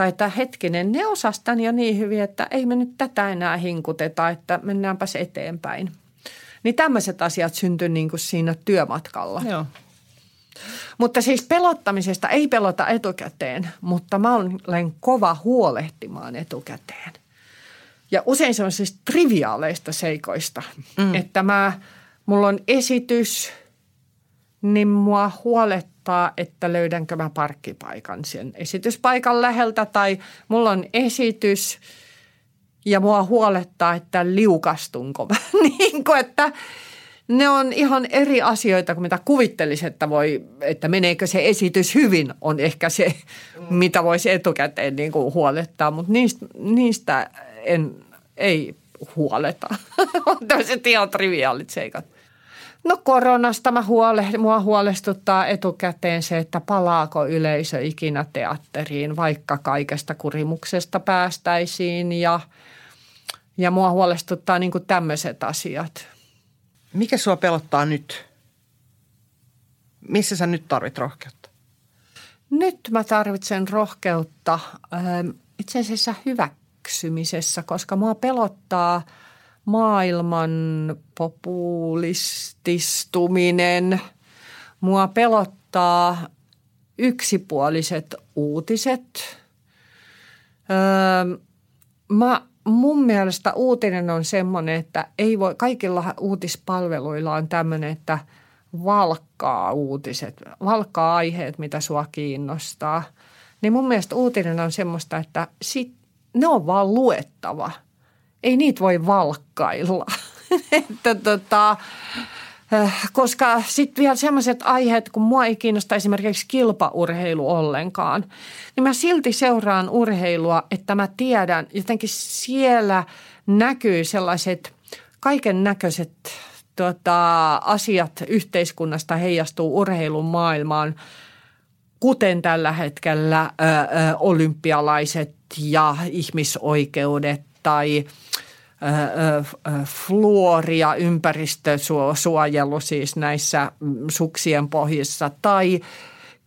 Tai että hetkinen, ne osas tämän jo niin hyvin, että ei me nyt tätä enää hinkuteta, että mennäänpäs eteenpäin. Niin tämmöiset asiat syntyy niin kuin siinä työmatkalla. Joo. Mutta siis pelottamisesta ei pelota etukäteen, mutta mä olen kova huolehtimaan etukäteen. Ja usein semmoisista triviaaleista seikoista, mm. että mä, mulla on esitys, niin mua huolettaa, että löydänkö mä parkkipaikan sen esityspaikan läheltä tai mulla on esitys ja mua huolettaa, että liukastunko mä. niin kuin, että ne on ihan eri asioita kuin mitä kuvittelisi, että, voi, että meneekö se esitys hyvin, on ehkä se, mitä voisi etukäteen niin kuin huolettaa, mutta niistä, niistä en, ei huoleta. on tämmöiset ihan triviaalit seikat. No koronasta mä huole, mua huolestuttaa etukäteen se, että palaako yleisö ikinä teatteriin, vaikka kaikesta kurimuksesta päästäisiin ja, ja mua huolestuttaa niin kuin tämmöiset asiat – mikä sua pelottaa nyt? Missä sä nyt tarvit rohkeutta? Nyt mä tarvitsen rohkeutta ähm, itse asiassa hyväksymisessä, koska mua pelottaa maailman populististuminen. Mua pelottaa yksipuoliset uutiset. Ähm, mä mun mielestä uutinen on semmoinen, että ei voi, kaikilla uutispalveluilla on tämmöinen, että valkkaa uutiset, valkkaa aiheet, mitä sua kiinnostaa. Niin mun mielestä uutinen on semmoista, että sit, ne on vaan luettava. Ei niitä voi valkkailla. että tota, Äh, koska sitten vielä sellaiset aiheet, kun mua ei kiinnosta esimerkiksi kilpaurheilu ollenkaan, niin mä silti seuraan urheilua, että mä tiedän, jotenkin siellä näkyy sellaiset kaiken näköiset tota, asiat yhteiskunnasta heijastuu urheilun maailmaan, kuten tällä hetkellä ö, ö, olympialaiset ja ihmisoikeudet tai fluori ja ympäristösuojelu siis näissä mm, suksien pohjissa tai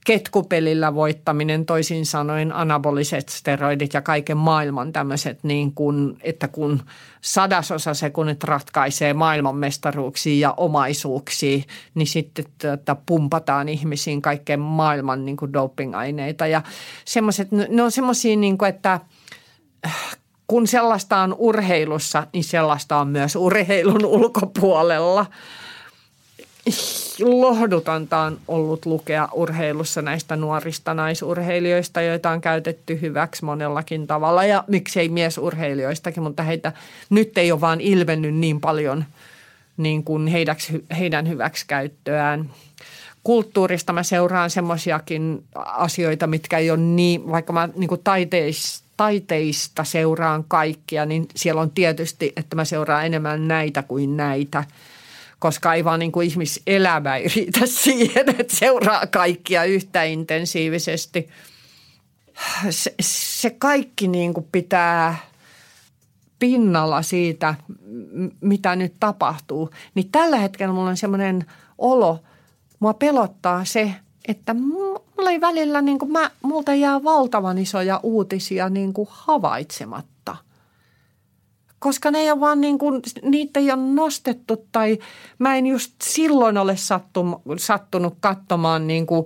ketkupelillä voittaminen, toisin sanoen anaboliset steroidit ja kaiken maailman tämmöiset, niin kuin, että kun sadasosa sekunnit ratkaisee maailmanmestaruuksia ja omaisuuksia, niin sitten tuota, pumpataan ihmisiin kaiken maailman niin kuin dopingaineita. Ja semmoiset, ne on semmoisia, niin kuin, että kun sellaista on urheilussa, niin sellaista on myös urheilun ulkopuolella. Lohdutonta on ollut lukea urheilussa näistä nuorista naisurheilijoista, joita on käytetty hyväksi monellakin tavalla ja miksei miesurheilijoistakin, mutta heitä nyt ei ole vaan ilmennyt niin paljon niin kuin heidäksi, heidän hyväksikäyttöään kulttuurista mä seuraan semmoisiakin asioita, mitkä ei ole niin, vaikka mä niin taiteis, taiteista seuraan kaikkia, niin siellä on tietysti, että mä seuraan enemmän näitä kuin näitä koska ei vaan niin kuin ihmiselämä ei riitä siihen, että seuraa kaikkia yhtä intensiivisesti. Se, se kaikki niin kuin pitää pinnalla siitä, mitä nyt tapahtuu. Niin tällä hetkellä mulla on semmoinen olo, mua pelottaa se, että mulla ei välillä, niin kuin mä, multa jää valtavan isoja uutisia niin kuin havaitsematta. Koska ne ei ole vaan niin kuin, niitä ei ole nostettu tai mä en just silloin ole sattum, sattunut katsomaan niin kuin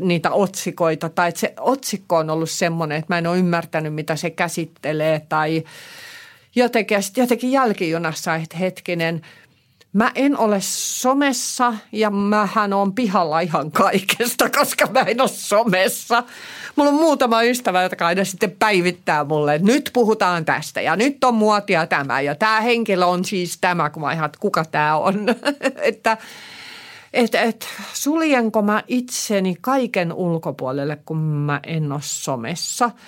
niitä otsikoita. Tai että se otsikko on ollut semmoinen, että mä en ole ymmärtänyt, mitä se käsittelee tai jotenkin, jotenkin jälkijunassa, että hetkinen – Mä en ole somessa ja mähän on pihalla ihan kaikesta, koska mä en ole somessa. Mulla on muutama ystävä, jotka aina sitten päivittää mulle, että nyt puhutaan tästä ja nyt on muotia tämä ja tämä henkilö on siis tämä, kun mä ihan, että kuka tämä on. että et, et, suljenko mä itseni kaiken ulkopuolelle, kun mä en ole somessa –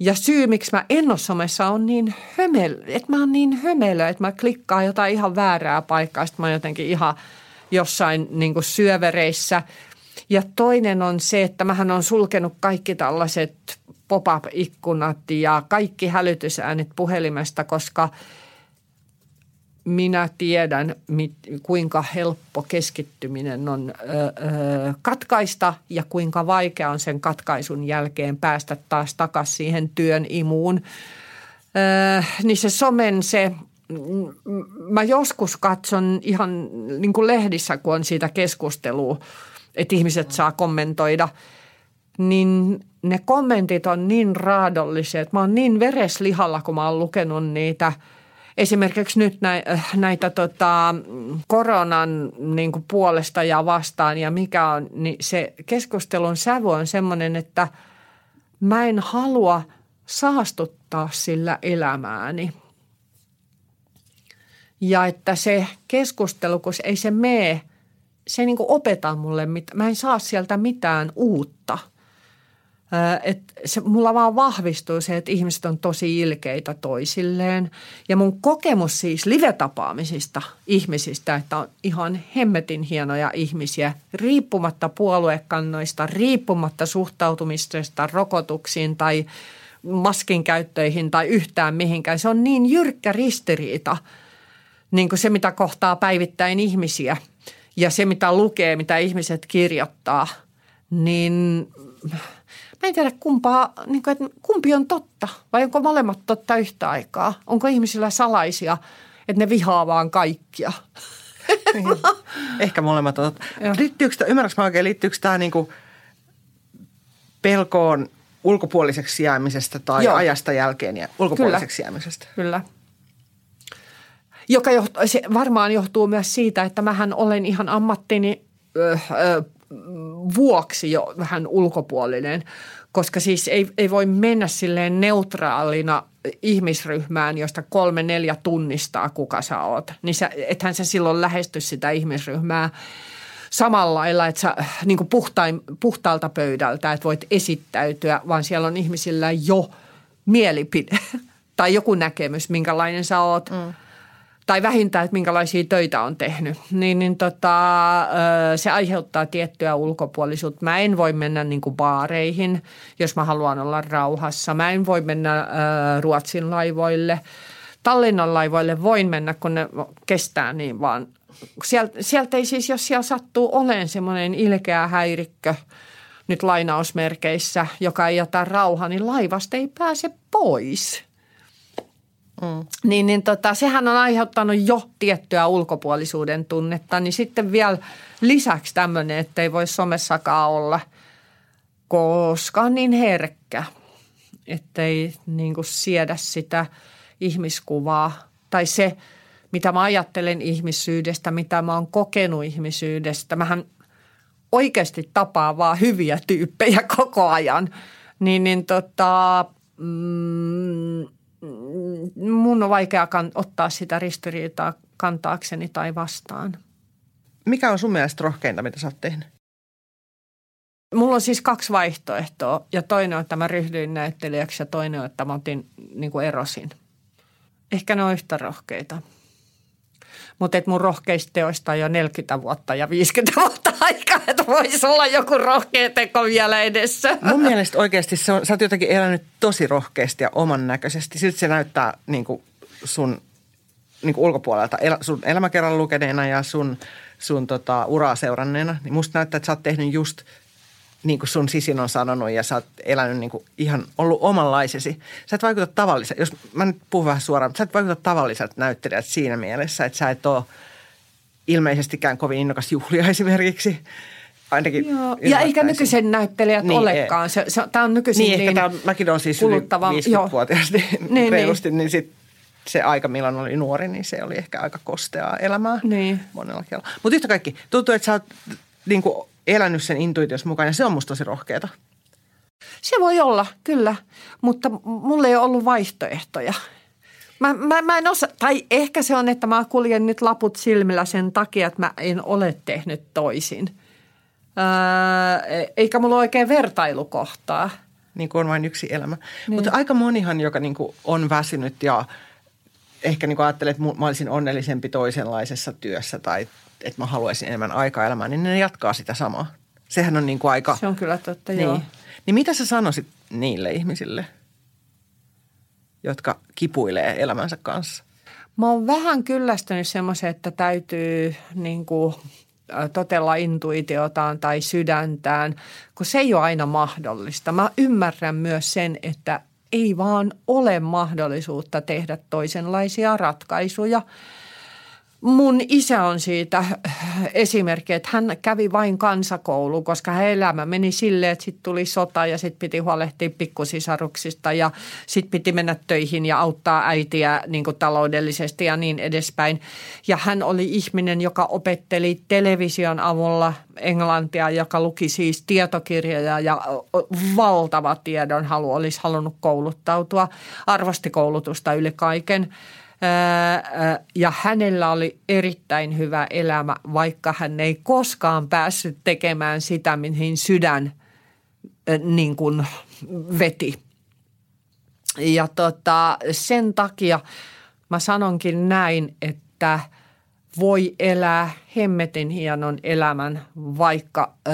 ja syy, miksi mä en ole somessa, on niin hömelö, että mä oon niin hömelö, että mä klikkaan jotain ihan väärää paikkaa, sitten mä oon jotenkin ihan jossain niin kuin syövereissä. Ja toinen on se, että mähän on sulkenut kaikki tällaiset pop-up-ikkunat ja kaikki hälytysäänet puhelimesta, koska – minä tiedän, mit, kuinka helppo keskittyminen on ö, ö, katkaista ja kuinka vaikea on sen katkaisun jälkeen päästä taas takaisin siihen työn imuun. Ö, niin se somen se, mä joskus katson ihan niin kuin lehdissä, kun on siitä keskustelua, että ihmiset saa kommentoida, niin ne kommentit on niin raadolliset. Mä oon niin vereslihalla, kun mä oon lukenut niitä – esimerkiksi nyt näitä tota, koronan niin kuin puolesta ja vastaan ja mikä on, niin se keskustelun sävy on semmoinen, että mä en halua saastuttaa sillä elämääni. Ja että se keskustelu, kun ei se mene, se ei niin opeta mulle, mä en saa sieltä mitään uutta – että se, mulla vaan vahvistuu se, että ihmiset on tosi ilkeitä toisilleen. Ja mun kokemus siis live-tapaamisista ihmisistä, että on ihan hemmetin hienoja ihmisiä, riippumatta puoluekannoista, riippumatta suhtautumisesta rokotuksiin tai maskin käyttöihin tai yhtään mihinkään. Se on niin jyrkkä ristiriita, niin kuin se mitä kohtaa päivittäin ihmisiä ja se mitä lukee, mitä ihmiset kirjoittaa, niin – Mä en tiedä kumpaa, niin kuin, että kumpi on totta vai onko molemmat totta yhtä aikaa. Onko ihmisillä salaisia, että ne vihaa vaan kaikkia. Niin. Ehkä molemmat on totta. Liittyykö, ymmärrätkö mä oikein, liittyykö tämä niin kuin pelkoon ulkopuoliseksi jäämisestä tai Joo. ajasta jälkeen ja ulkopuoliseksi Kyllä. jäämisestä? Kyllä. Joka johtuu, se varmaan johtuu myös siitä, että mähän olen ihan ammattini ö, ö, vuoksi jo vähän ulkopuolinen, koska siis ei, ei voi mennä silleen neutraalina ihmisryhmään, josta kolme neljä tunnistaa, kuka sä oot. Niin sä, ethän sä silloin lähesty sitä ihmisryhmää samalla lailla, että sä niin kuin puhtain, puhtaalta pöydältä, että voit esittäytyä, vaan siellä on ihmisillä jo mielipide tai joku näkemys, minkälainen sä oot. Mm tai vähintään, että minkälaisia töitä on tehnyt, niin, niin tota, se aiheuttaa tiettyä ulkopuolisuutta. Mä en voi mennä niin kuin baareihin, jos mä haluan olla rauhassa. Mä en voi mennä Ruotsin laivoille. Tallinnan laivoille voin mennä, kun ne kestää niin vaan. Sieltä, sieltä ei siis, jos siellä sattuu olemaan semmoinen ilkeä häirikkö, nyt lainausmerkeissä, joka ei jätä rauhaa, niin laivasta ei pääse pois – Mm. Niin, niin tota, sehän on aiheuttanut jo tiettyä ulkopuolisuuden tunnetta, niin sitten vielä lisäksi tämmöinen, että ei voi somessakaan olla, koska on niin herkkä, ettei niin kuin siedä sitä ihmiskuvaa tai se, mitä mä ajattelen ihmisyydestä, mitä mä oon kokenut ihmisyydestä. Mähän oikeasti tapaa vaan hyviä tyyppejä koko ajan. Niin, niin tota, mm, mun on vaikea ottaa sitä ristiriitaa kantaakseni tai vastaan. Mikä on sun mielestä rohkeinta, mitä sä oot tehnyt? Mulla on siis kaksi vaihtoehtoa ja toinen on, että mä ryhdyin näyttelijäksi ja toinen on, että mä otin niin kuin erosin. Ehkä ne on yhtä rohkeita. Mutta mun rohkeista teoista on jo 40 vuotta ja 50 vuotta aikaa, että voisi olla joku rohkea teko vielä edessä. Mun mielestä oikeasti se on, sä oot jotenkin elänyt tosi rohkeasti ja oman näköisesti. Silti se näyttää niin kuin sun niin kuin ulkopuolelta el, sun elämäkerran lukeneena ja sun, sun tota, uraa seuranneena. Niin musta näyttää, että sä oot tehnyt just – niin kuin sun sisin on sanonut ja sä oot elänyt niin kuin ihan ollut omanlaisesi. Sä et vaikuta tavalliselta, jos mä nyt puhun vähän suoraan, sä et vaikuta tavalliselta näyttelijältä siinä mielessä, että sä et ole ilmeisestikään kovin innokas juhlia esimerkiksi. Ainakin Joo. Ja eikä nykyisen näyttelijät niin, olekaan. Se, se, tämä on nykyisin niin, niin ehkä tämä, mäkin olen siis kuluttava. 50-vuotias niin, niin, reilusti, niin, niin sit se aika, milloin oli nuori, niin se oli ehkä aika kosteaa elämää niin. monella kerralla. Mutta yhtä kaikki, tuntuu, että sä oot niin kuin elänyt sen intuitios mukaan ja se on musta tosi rohkeata. Se voi olla, kyllä, mutta mulla ei ole ollut vaihtoehtoja. Mä, mä, mä en osa, tai ehkä se on, että mä kuljen nyt laput silmillä sen takia, että mä en ole tehnyt toisin. Öö, eikä mulla ole oikein vertailukohtaa. Niin kuin on vain yksi elämä. Niin. Mutta aika monihan, joka niin kuin on väsynyt ja ehkä niin kuin ajattelee, että mä olisin onnellisempi toisenlaisessa työssä tai että mä haluaisin enemmän aikaa elämään, niin ne jatkaa sitä samaa. Sehän on niin kuin aika... Se on kyllä totta, niin. joo. Niin mitä sä sanoisit niille ihmisille, jotka kipuilee elämänsä kanssa? Mä oon vähän kyllästynyt semmoiseen, että täytyy niin kuin totella intuitiotaan tai sydäntään, kun se ei ole aina mahdollista. Mä ymmärrän myös sen, että ei vaan ole mahdollisuutta tehdä toisenlaisia ratkaisuja – Mun isä on siitä esimerkki, että hän kävi vain kansakoulu, koska hän elämä meni silleen, että sitten tuli sota ja sitten piti huolehtia pikkusisaruksista ja sitten piti mennä töihin ja auttaa äitiä niin taloudellisesti ja niin edespäin. Ja hän oli ihminen, joka opetteli television avulla englantia, joka luki siis tietokirjoja ja valtava tiedonhalu olisi halunnut kouluttautua, arvosti koulutusta yli kaiken – ja hänellä oli erittäin hyvä elämä, vaikka hän ei koskaan päässyt tekemään sitä, mihin sydän niin kuin veti. Ja tota, sen takia mä sanonkin näin, että voi elää hemmetin hienon elämän, vaikka ö,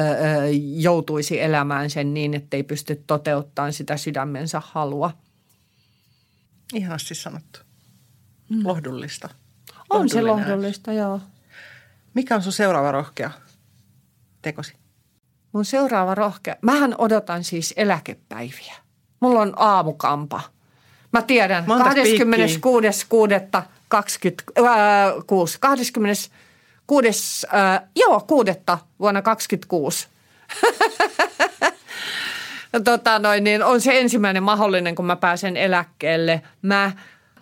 joutuisi elämään sen niin, että ei pysty toteuttamaan sitä sydämensä halua. Ihanasti sanottu mm. lohdullista. On se lohdullista, joo. Mikä on sun seuraava rohkea tekosi? Mun seuraava rohkea, mähän odotan siis eläkepäiviä. Mulla on aamukampa. Mä tiedän, 26.6.26, 26. Äh, joo, kuudetta vuonna 26. tota noin, niin on se ensimmäinen mahdollinen, kun mä pääsen eläkkeelle. Mä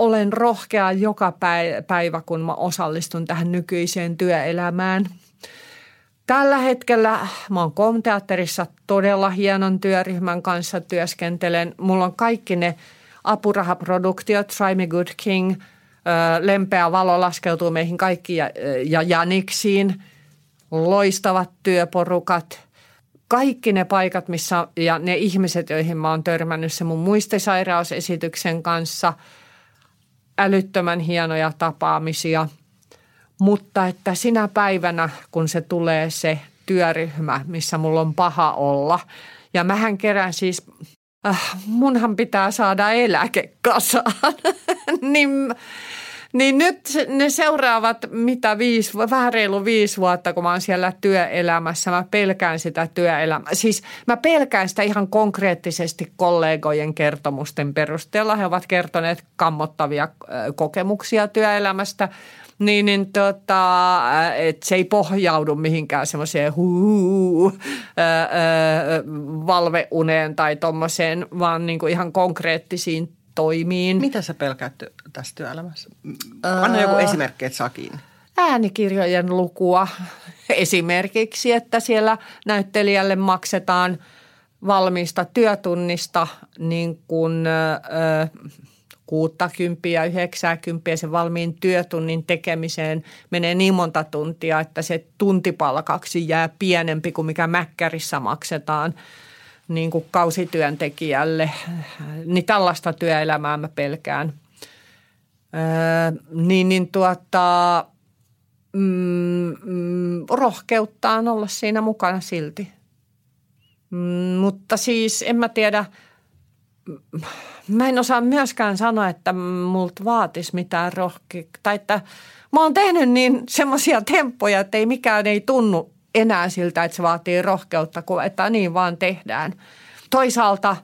olen rohkea joka päivä, kun mä osallistun tähän nykyiseen työelämään. Tällä hetkellä mä oon Komteatterissa todella hienon työryhmän kanssa työskentelen. Mulla on kaikki ne apurahaproduktiot, Try Me Good King, Lempeä valo laskeutuu meihin kaikki ja, ja Janiksiin, loistavat työporukat – kaikki ne paikat, missä ja ne ihmiset, joihin mä oon törmännyt se mun muistisairausesityksen kanssa – älyttömän hienoja tapaamisia. Mutta että sinä päivänä, kun se tulee se työryhmä, missä mulla on paha olla, ja mähän kerään siis, äh, munhan pitää saada eläke kasaan, niin niin nyt ne seuraavat, mitä viisi, vähän reilu viisi vuotta, kun mä oon siellä työelämässä, mä pelkään sitä työelämää. Siis mä pelkään sitä ihan konkreettisesti kollegojen kertomusten perusteella. He ovat kertoneet kammottavia kokemuksia työelämästä – niin, niin tota, että se ei pohjaudu mihinkään semmoiseen valveuneen tai tommoseen, vaan niin kuin ihan konkreettisiin toimiin. Mitä sä pelkäät tässä työelämässä? Anna joku esimerkki, että saa kiinni. Äänikirjojen lukua esimerkiksi, että siellä näyttelijälle maksetaan valmiista työtunnista niin kuin, ö, 60 ja 90 sen valmiin työtunnin tekemiseen menee niin monta tuntia, että se tuntipalkaksi jää pienempi kuin mikä mäkkärissä maksetaan – niin kuin kausityöntekijälle, niin tällaista työelämää mä pelkään. Öö, niin, niin tuota, mm, mm, rohkeutta on olla siinä mukana silti. Mm, mutta siis en mä tiedä, mä en osaa myöskään sanoa, että multa vaatisi mitään rohkeutta. Tai että mä oon tehnyt niin semmoisia temppoja, että ei mikään ei tunnu enää siltä, että se vaatii rohkeutta, kun että niin vaan tehdään. Toisaalta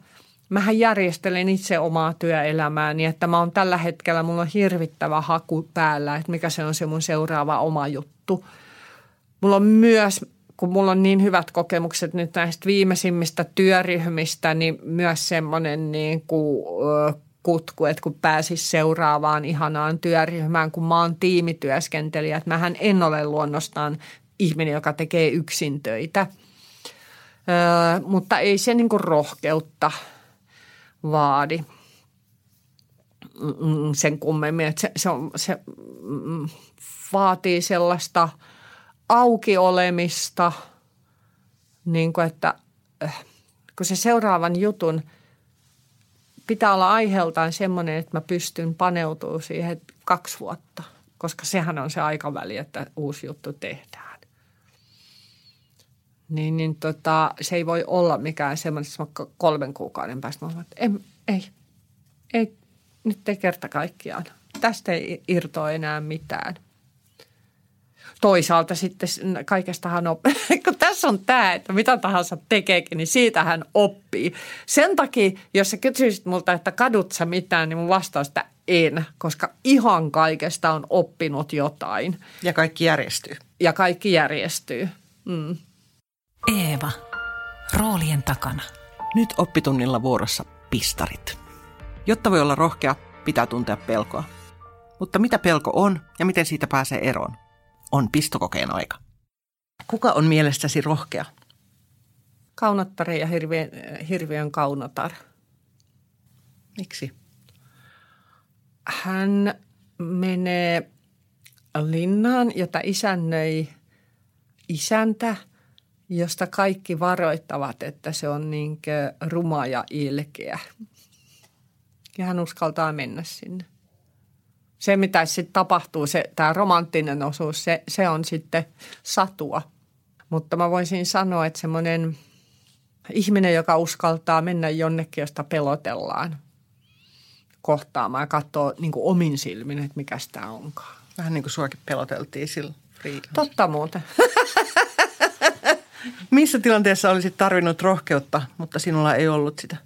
mähän järjestelen itse omaa työelämääni, että mä oon tällä hetkellä, mulla on hirvittävä haku päällä, että mikä se on se mun seuraava oma juttu. Mulla on myös, kun mulla on niin hyvät kokemukset nyt näistä viimeisimmistä työryhmistä, niin myös semmoinen niin kuin, kutku, että kun pääsis seuraavaan ihanaan työryhmään, kun mä oon tiimityöskentelijä, että mähän en ole luonnostaan ihminen, joka tekee yksin töitä. Öö, mutta ei se niin rohkeutta vaadi sen kummemmin. Että se, se, on, se mm, vaatii sellaista aukiolemista, niin kuin että äh, kun se seuraavan jutun pitää olla aiheeltaan semmoinen, että mä pystyn paneutumaan siihen kaksi vuotta, koska sehän on se aikaväli, että uusi juttu tehdään niin, niin tota, se ei voi olla mikään semmoinen, että kolmen kuukauden päästä mä että ei, ei, ei, nyt ei kerta kaikkiaan. Tästä ei irtoa enää mitään. Toisaalta sitten kaikestahan oppii, kun tässä on tämä, että mitä tahansa tekeekin, niin siitähän oppii. Sen takia, jos sä kysyisit multa, että kadut sä mitään, niin mun vastaus, että en, koska ihan kaikesta on oppinut jotain. Ja kaikki järjestyy. Ja kaikki järjestyy. Mm. Eeva. Roolien takana. Nyt oppitunnilla vuorossa pistarit. Jotta voi olla rohkea, pitää tuntea pelkoa. Mutta mitä pelko on ja miten siitä pääsee eroon? On pistokokeen aika. Kuka on mielestäsi rohkea? Kaunottari ja hirviön, hirviön kaunotar. Miksi? Hän menee linnaan, jota isännöi isäntä – josta kaikki varoittavat, että se on niin ruma ja ilkeä. Ja hän uskaltaa mennä sinne. Se, mitä sitten tapahtuu, se, tämä romanttinen osuus, se, se on sitten satua. Mutta mä voisin sanoa, että semmoinen ihminen, joka uskaltaa mennä jonnekin, josta pelotellaan kohtaamaan ja katsoo niin omin silmin, että mikä sitä onkaan. Vähän niin kuin suakin peloteltiin sillä Totta muuten. Missä tilanteessa olisit tarvinnut rohkeutta, mutta sinulla ei ollut sitä?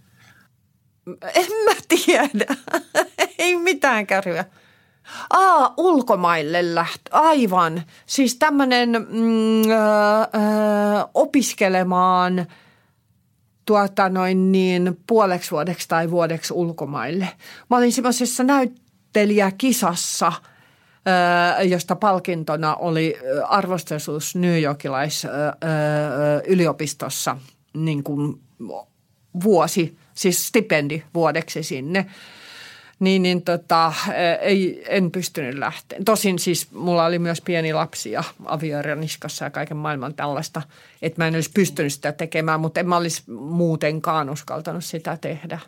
En mä tiedä. ei mitään kärryä. Aa, ulkomaille lähtö. Aivan. Siis tämmöinen mm, opiskelemaan tuota noin niin puoleksi vuodeksi tai vuodeksi ulkomaille. Mä olin semmoisessa näyttelijäkisassa – josta palkintona oli arvosteisuus New Yorkilais yliopistossa niin kuin vuosi, siis stipendi vuodeksi sinne. Niin, niin tota, ei, en pystynyt lähteä. Tosin siis mulla oli myös pieni lapsi ja avioeron niskassa ja kaiken maailman tällaista, että mä en olisi pystynyt sitä tekemään, mutta en mä olisi muutenkaan uskaltanut sitä tehdä.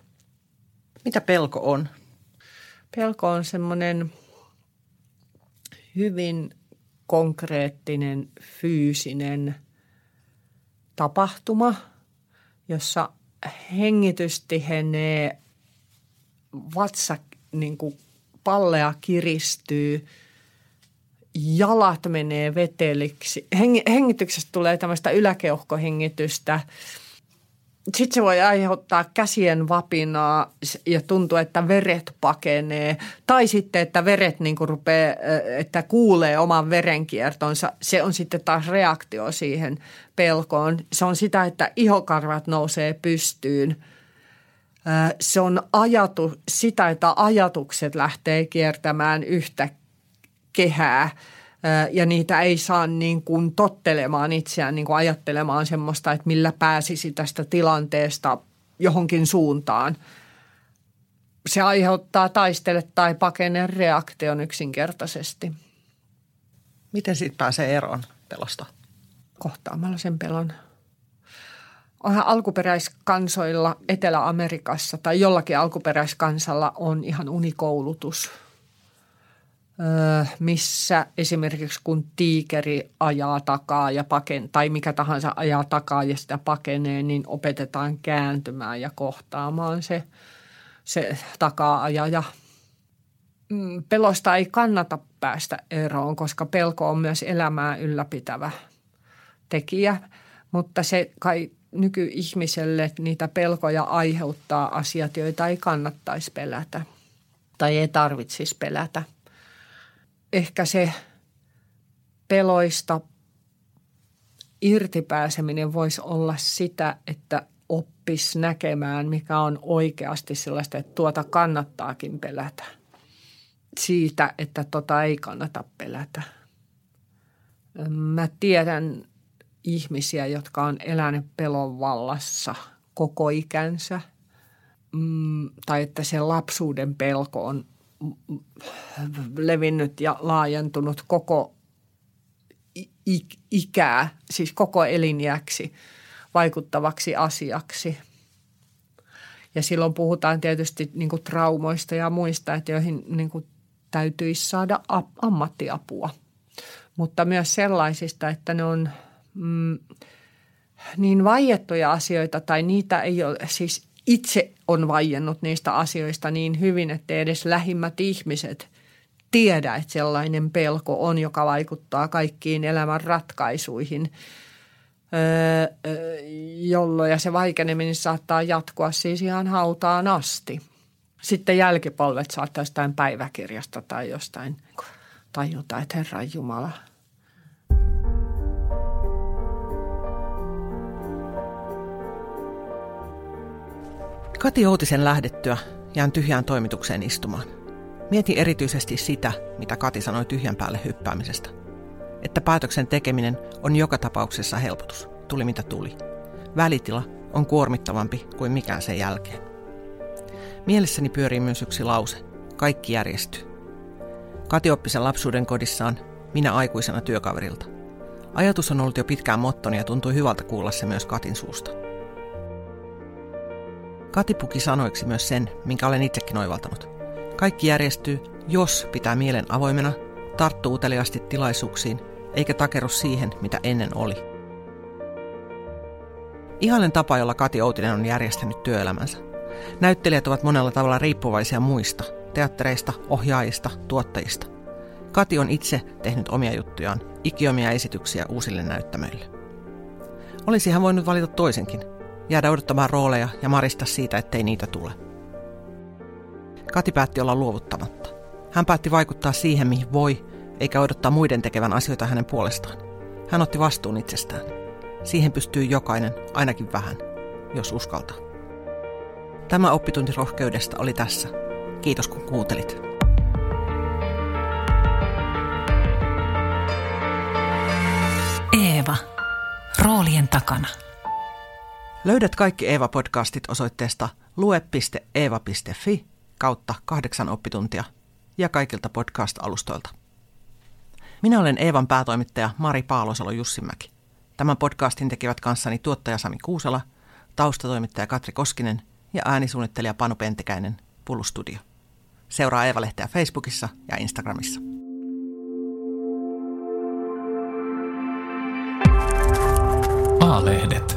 Mitä pelko on? Pelko on semmoinen hyvin konkreettinen, fyysinen tapahtuma, jossa hengitys tihenee, vatsa niin kuin pallea kiristyy, jalat menee veteliksi. Hengityksestä tulee tämmöistä yläkeuhkohengitystä – sitten se voi aiheuttaa käsien vapinaa ja tuntuu, että veret pakenee. Tai sitten, että veret niin kuin rupeaa, että kuulee oman verenkiertonsa. Se on sitten taas reaktio siihen pelkoon. Se on sitä, että ihokarvat nousee pystyyn. Se on ajatu, sitä, että ajatukset lähtee kiertämään yhtä kehää – ja niitä ei saa niin kuin tottelemaan itseään, niin kuin ajattelemaan semmoista, että millä pääsisi tästä tilanteesta johonkin suuntaan. Se aiheuttaa taistele tai pakene reaktion yksinkertaisesti. Miten siitä pääsee eroon pelosta? Kohtaamalla sen pelon. Onhan alkuperäiskansoilla Etelä-Amerikassa tai jollakin alkuperäiskansalla on ihan unikoulutus – missä esimerkiksi kun tiikeri ajaa takaa ja paken, tai mikä tahansa ajaa takaa ja sitä pakenee, niin opetetaan kääntymään ja kohtaamaan se, se takaa-ajaja. Mm, pelosta ei kannata päästä eroon, koska pelko on myös elämää ylläpitävä tekijä, mutta se kai nykyihmiselle niitä pelkoja aiheuttaa asiat, joita ei kannattaisi pelätä tai ei tarvitsisi pelätä – ehkä se peloista irtipääseminen voisi olla sitä, että oppis näkemään, mikä on oikeasti sellaista, että tuota kannattaakin pelätä. Siitä, että tota ei kannata pelätä. Mä tiedän ihmisiä, jotka on elänyt pelon vallassa koko ikänsä. Mm, tai että se lapsuuden pelko on levinnyt ja laajentunut koko ikää, siis koko eliniäksi vaikuttavaksi asiaksi. Ja silloin puhutaan tietysti niin kuin traumoista ja muista, että joihin niin kuin täytyisi saada ammattiapua. Mutta myös sellaisista, että ne on mm, niin vaiettuja asioita tai niitä ei ole, siis itse on vaiennut niistä asioista niin hyvin, että edes lähimmät ihmiset tiedä, että sellainen pelko on, joka vaikuttaa kaikkiin elämän ratkaisuihin, öö, jolloin ja se vaikeneminen saattaa jatkua siis ihan hautaan asti. Sitten jälkipolvet saattaa jostain päiväkirjasta tai jostain tajuta, että Herran Jumala – Kati Outisen lähdettyä jään tyhjään toimitukseen istumaan. Mietin erityisesti sitä, mitä Kati sanoi tyhjän päälle hyppäämisestä. Että päätöksen tekeminen on joka tapauksessa helpotus, tuli mitä tuli. Välitila on kuormittavampi kuin mikään sen jälkeen. Mielessäni pyörii myös yksi lause. Kaikki järjestyy. Kati oppi sen lapsuuden kodissaan, minä aikuisena työkaverilta. Ajatus on ollut jo pitkään mottoni ja tuntui hyvältä kuulla se myös Katin suusta. Katipuki sanoiksi myös sen, minkä olen itsekin oivaltanut. Kaikki järjestyy, jos pitää mielen avoimena, tarttuu uteliaasti tilaisuuksiin, eikä takeru siihen, mitä ennen oli. Ihailen tapa, jolla Kati Outinen on järjestänyt työelämänsä. Näyttelijät ovat monella tavalla riippuvaisia muista, teattereista, ohjaajista, tuottajista. Kati on itse tehnyt omia juttujaan, ikiomia esityksiä uusille näyttämöille. Olisi hän voinut valita toisenkin – jäädä odottamaan rooleja ja marista siitä, ettei niitä tule. Kati päätti olla luovuttamatta. Hän päätti vaikuttaa siihen, mihin voi, eikä odottaa muiden tekevän asioita hänen puolestaan. Hän otti vastuun itsestään. Siihen pystyy jokainen, ainakin vähän, jos uskaltaa. Tämä oppitunti rohkeudesta oli tässä. Kiitos kun kuuntelit. Eeva. Roolien takana. Löydät kaikki Eeva-podcastit osoitteesta lue.eeva.fi kautta kahdeksan oppituntia ja kaikilta podcast-alustoilta. Minä olen Eevan päätoimittaja Mari Paalosalo Jussimäki. Tämän podcastin tekivät kanssani tuottaja Sami Kuusela, taustatoimittaja Katri Koskinen ja äänisuunnittelija Panu Pentekäinen Pullu Studio. Seuraa Eeva-lehteä Facebookissa ja Instagramissa. A-lehdet.